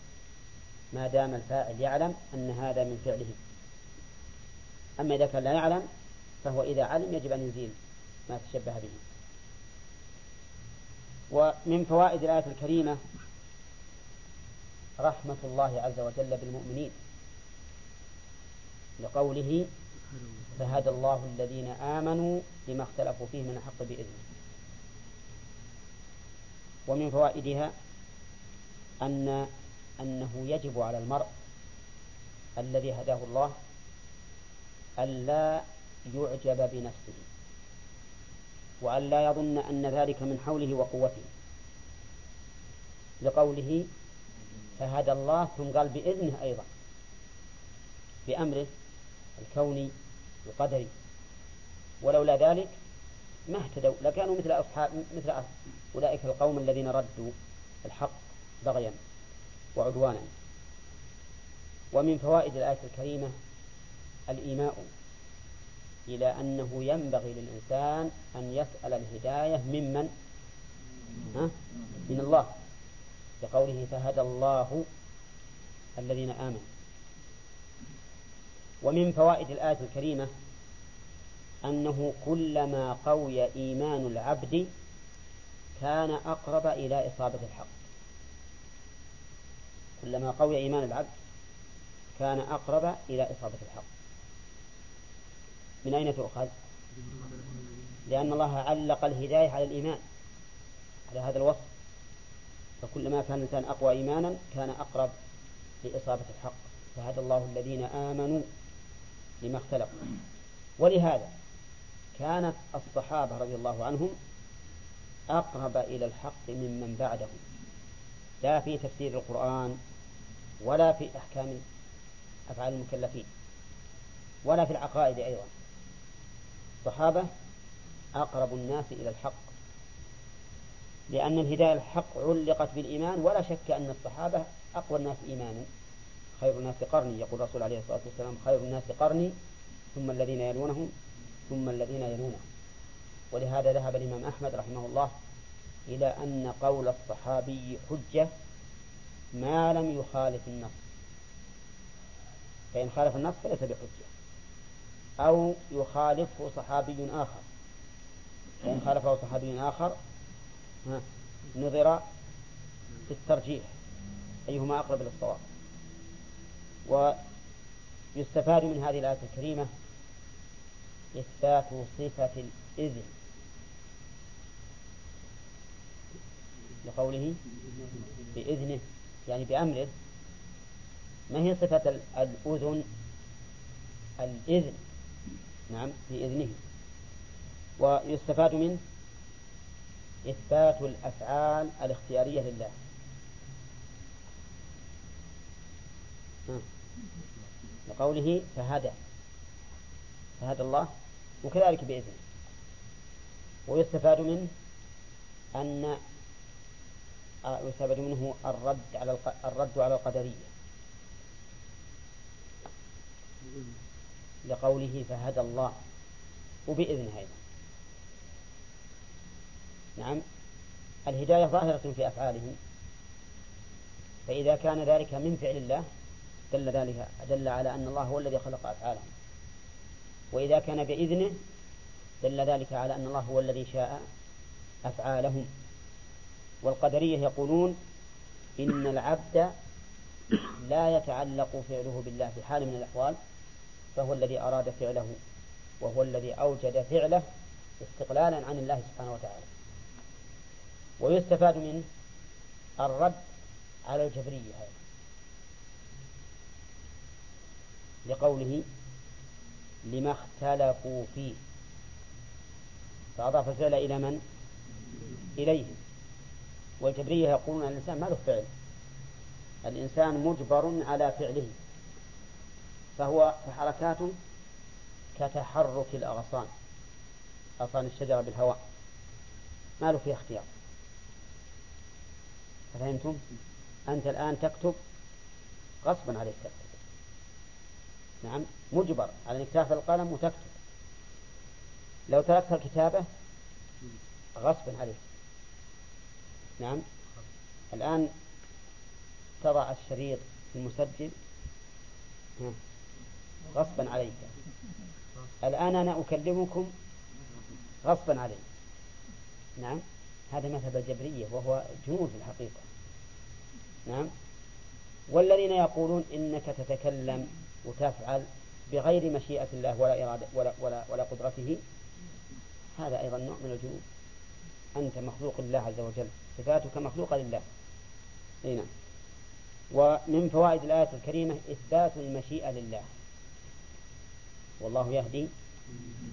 ما دام الفاعل يعلم أن هذا من فعله. أما إذا كان لا يعلم فهو إذا علم يجب أن يزيل. ما تشبه به. ومن فوائد الآية الكريمة رحمة الله عز وجل بالمؤمنين. لقوله فهدى الله الذين آمنوا لما اختلفوا فيه من الحق بإذنه. ومن فوائدها أن أنه يجب على المرء الذي هداه الله ألا يعجب بنفسه. وأن لا يظن أن ذلك من حوله وقوته. لقوله فهدى الله ثم قال بإذنه أيضا بأمره الكوني القدري. ولولا ذلك ما اهتدوا لكانوا مثل أصحاب مثل أولئك القوم الذين ردوا الحق بغيا وعدوانا. ومن فوائد الآية الكريمة الإيماء. إلى أنه ينبغي للإنسان أن يسأل الهداية ممن؟ ها؟ من الله. بقوله فهدى الله الذين آمنوا. ومن فوائد الآية الكريمة أنه كلما قوي إيمان العبد كان أقرب إلى إصابة الحق. كلما قوي إيمان العبد كان أقرب إلى إصابة الحق. من أين تؤخذ؟ لأن الله علق الهداية على الإيمان على هذا الوصف. فكلما كان الإنسان أقوى إيمانا كان أقرب لإصابة الحق. فهدى الله الذين آمنوا لما اختلفوا. ولهذا كانت الصحابة رضي الله عنهم أقرب إلى الحق ممن بعدهم. لا في تفسير القرآن ولا في أحكام أفعال المكلفين ولا في العقائد أيضا. الصحابة أقرب الناس إلى الحق. لأن الهداية الحق علقت بالإيمان ولا شك أن الصحابة أقوى الناس إيمانا. خير الناس قرني يقول الرسول عليه الصلاة والسلام خير الناس قرني ثم الذين يلونهم ثم الذين يلونهم. ولهذا ذهب الإمام أحمد رحمه الله إلى أن قول الصحابي حجة ما لم يخالف النص. فإن خالف النص فليس بحجة. أو يخالفه صحابي آخر. فإن خالفه صحابي آخر نظر في الترجيح أيهما أقرب إلى الصواب. ويستفاد من هذه الآية الكريمة إثبات صفة الإذن. لقوله بإذنه يعني بأمره. ما هي صفة الأذن؟ الإذن. نعم بإذنه. ويستفاد منه إثبات الأفعال الاختيارية لله. لقوله فهدى. فهدى الله وكذلك بإذنه. ويستفاد منه أن يستفاد منه الرد على الرد على القدرية. لقوله فهدى الله وبإذنه أيضا. نعم. الهداية ظاهرة في أفعالهم فإذا كان ذلك من فعل الله دل ذلك دل على أن الله هو الذي خلق أفعالهم. وإذا كان بإذنه دل ذلك على أن الله هو الذي شاء أفعالهم. والقدرية يقولون إن العبد لا يتعلق فعله بالله في حال من الأحوال. فهو الذي أراد فعله وهو الذي أوجد فعله استقلالا عن الله سبحانه وتعالى. ويستفاد منه الرد على الجبرية هذا لقوله لما اختلفوا فيه. فأضاف الفعل إلى من؟ إليهم والجبرية يقولون الإنسان ما له فعل. الإنسان مجبر على فعله. فهو حركاته كتحرك الأغصان أغصان الشجرة بالهواء. ما له فيه اختيار. فهمتم؟ أنت الآن تكتب غصبا عليك تكتب. نعم مجبر على أنك تأخذ القلم وتكتب. لو تركت الكتابة غصبا عليك. نعم الآن تضع الشريط في المسجل. غصبا عليك. الآن أنا أكلمكم غصبا علي نعم. هذا مذهب الجبرية وهو جنون في الحقيقة. نعم. والذين يقولون إنك تتكلم وتفعل بغير مشيئة الله ولا إرادة ولا, ولا, ولا قدرته هذا أيضا نوع من الجنون أنت مخلوق لله عز وجل. صفاتك مخلوقة لله. هنا ومن فوائد الآية الكريمة إثبات المشيئة لله. والله يهدي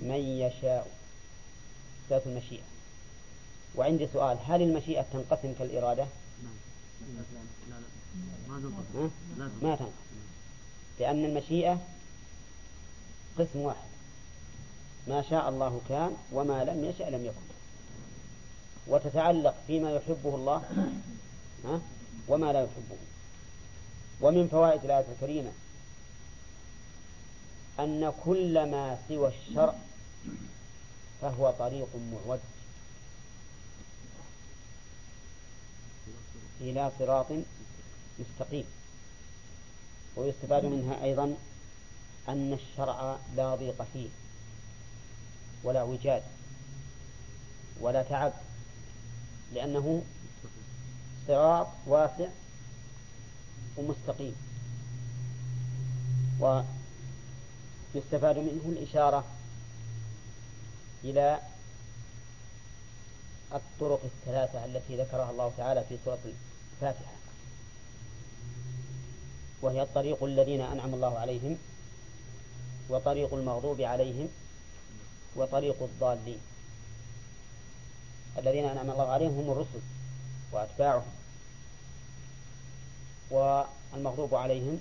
من يشاء. إثبات المشيئة. وعندي سؤال هل المشيئة تنقسم كالإرادة؟ ما تنقسم. لأن المشيئة قسم واحد. ما شاء الله كان وما لم يشأ لم يكن. وتتعلق فيما يحبه الله وما لا يحبه. ومن فوائد الآية الكريمة أن كل ما سوى الشرع فهو طريق معوج إلى صراط مستقيم. ويستفاد منها أيضا أن الشرع لا ضيق فيه ولا وجاد ولا تعب لأنه صراط واسع ومستقيم. ويستفاد منه الإشارة إلى الطرق الثلاثة التي ذكرها الله تعالى في سورة الفاتحة. وهي الطريق الذين أنعم الله عليهم وطريق المغضوب عليهم وطريق الضالين. الذين أنعم الله عليهم هم الرسل وأتباعهم والمغضوب عليهم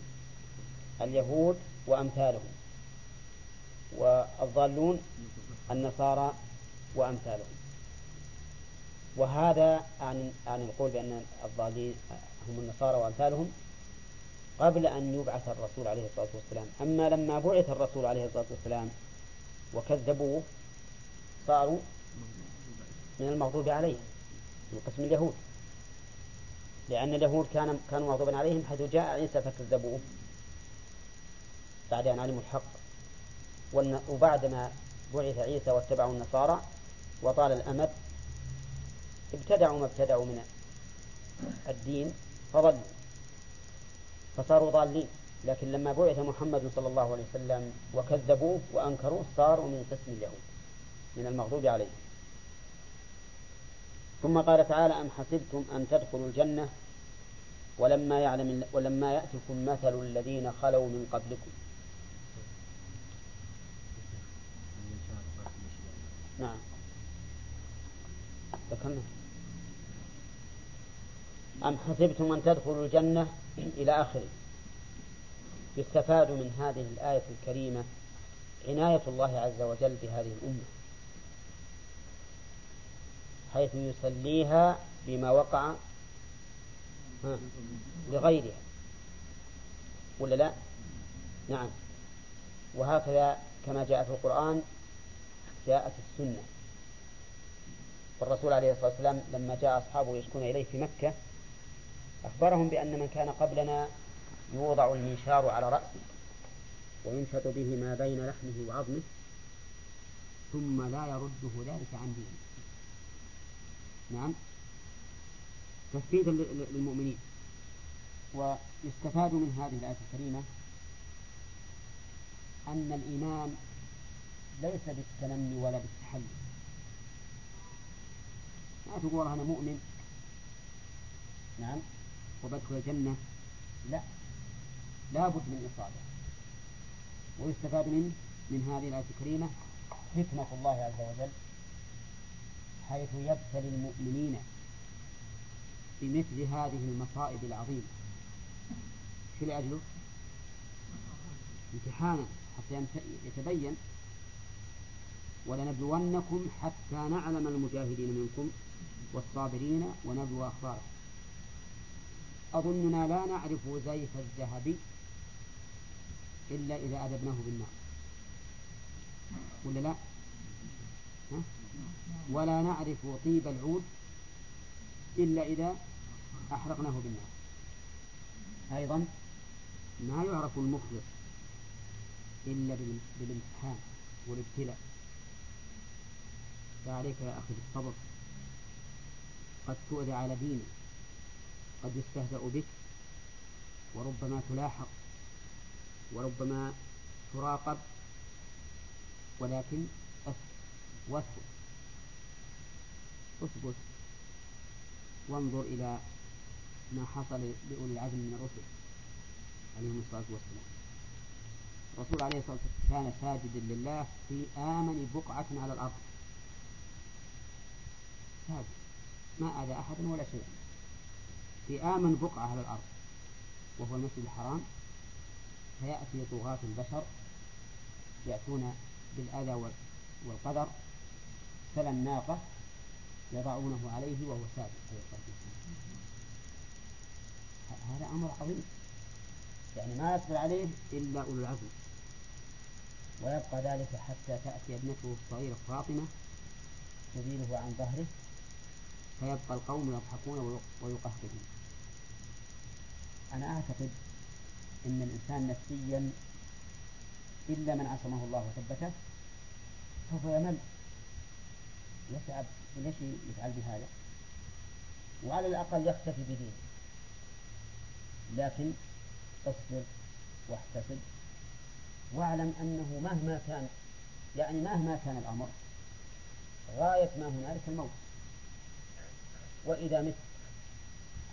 اليهود وأمثالهم. والضالون النصارى وأمثالهم. وهذا عن عن القول بأن الضالين هم النصارى وأمثالهم قبل أن يبعث الرسول عليه الصلاة والسلام. أما لما بعث الرسول عليه الصلاة والسلام وكذبوه صاروا من المغضوب عليهم من قسم اليهود. لأن اليهود كان كانوا مغضوبا عليهم حيث جاء عيسى فكذبوه بعد أن علموا الحق. وبعدما بعث عيسى واتبعوا النصارى وطال الأمد ابتدعوا ما ابتدعوا من الدين فضلوا فصاروا ضالين. لكن لما بعث محمد صلى الله عليه وسلم وكذبوه وأنكروه صاروا من قسم اليهود من المغضوب عليهم. ثم قال تعالى أم حسبتم أن تدخلوا الجنة ولما يعلم ولما يأتكم مثل الذين خلوا من قبلكم؟ نعم. ذكرنا أم حسبتم أن تدخلوا الجنة إلى آخره؟ يستفاد من هذه الآية الكريمة عناية الله عز وجل بهذه الأمة. حيث يسليها بما وقع لغيرها. ولا لا؟ نعم. وهكذا كما جاء في القرآن جاءت السنة. والرسول عليه الصلاة والسلام لما جاء أصحابه يشكون إليه في مكة أخبرهم بأن من كان قبلنا يوضع المنشار على رأسه وينشط به ما بين لحمه وعظمه ثم لا يرده ذلك عن دينه. نعم. تثبيتا للمؤمنين. ويستفاد من هذه الآية الكريمة أن الإيمان ليس بالتمني ولا بالتحلي. ما تقول أنا مؤمن؟ نعم. وبدخل الجنة؟ لا. لابد من إصابة. ويستفاد من من هذه الآية الكريمة حكمة الله عز وجل حيث يبتلي المؤمنين بمثل هذه المصائب العظيمة. شو لأجله؟ امتحانا حتى يتبين ولنبلونكم حتى نعلم المجاهدين منكم والصابرين ونبلو أخباركم أظننا لا نعرف زيف الذهب إلا إذا أذبناه بالنار ولا لا؟ ها؟ ولا نعرف طيب العود إلا إذا أحرقناه بالنار أيضا ما يعرف المخلص إلا بالامتحان والابتلاء فعليك يا أخي بالصبر. قد تؤذى على دينك قد يستهزأ بك وربما تلاحق وربما تراقب ولكن واثبت اثبت وانظر إلى ما حصل لأولي العزم من الرسل عليهم الصلاة والسلام. الرسول عليه الصلاة والسلام كان ساجدا لله في آمن بقعة على الأرض. ساجد ما أذى أحدا ولا في آمن بقعة على الأرض. وهو المسجد الحرام. فيأتي طغاة البشر. يأتون بالأذى والقدر. سلى الناقة يضعونه عليه وهو ساجد. هذا أمر عظيم. يعني ما يصبر عليه إلا أولو العزم. ويبقى ذلك حتى تأتي ابنته الصغيرة فاطمة تزيله عن ظهره. فيبقى القوم يضحكون ويقهقهون. أنا أعتقد أن الإنسان نفسيا إلا من عصمه الله وثبته سوف يمل يتعب ليش يفعل بهذا؟ وعلى الأقل يختفي بدينه. لكن اصبر واحتسب واعلم أنه مهما كان يعني مهما كان الأمر غاية ما هنالك الموت. وإذا مت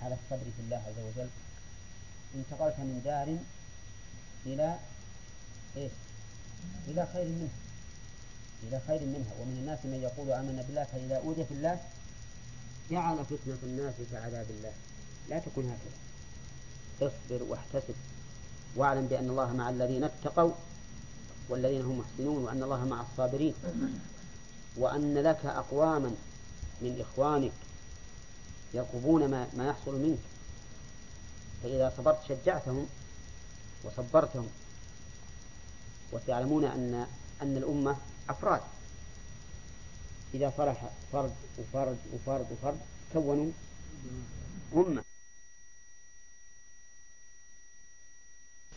على الصبر في الله عز وجل انتقلت من دار إلى إيه؟ إلى خير منها إلى خير منها. ومن الناس من يقول آمنا بالله فإذا أوذي في الله جعل فتنة الناس كعذاب الله. لا تكن هكذا. اصبر واحتسب. واعلم بأن الله مع الذين اتقوا والذين هم محسنون وأن الله مع الصابرين. وأن لك أقواما من إخوانك يرقبون ما, ما يحصل منك. فإذا صبرت شجعتهم وصبرتهم وتعلمون أن أن الأمة أفراد. إذا صلح فرد وفرد وفرد وفرد كونوا أمة.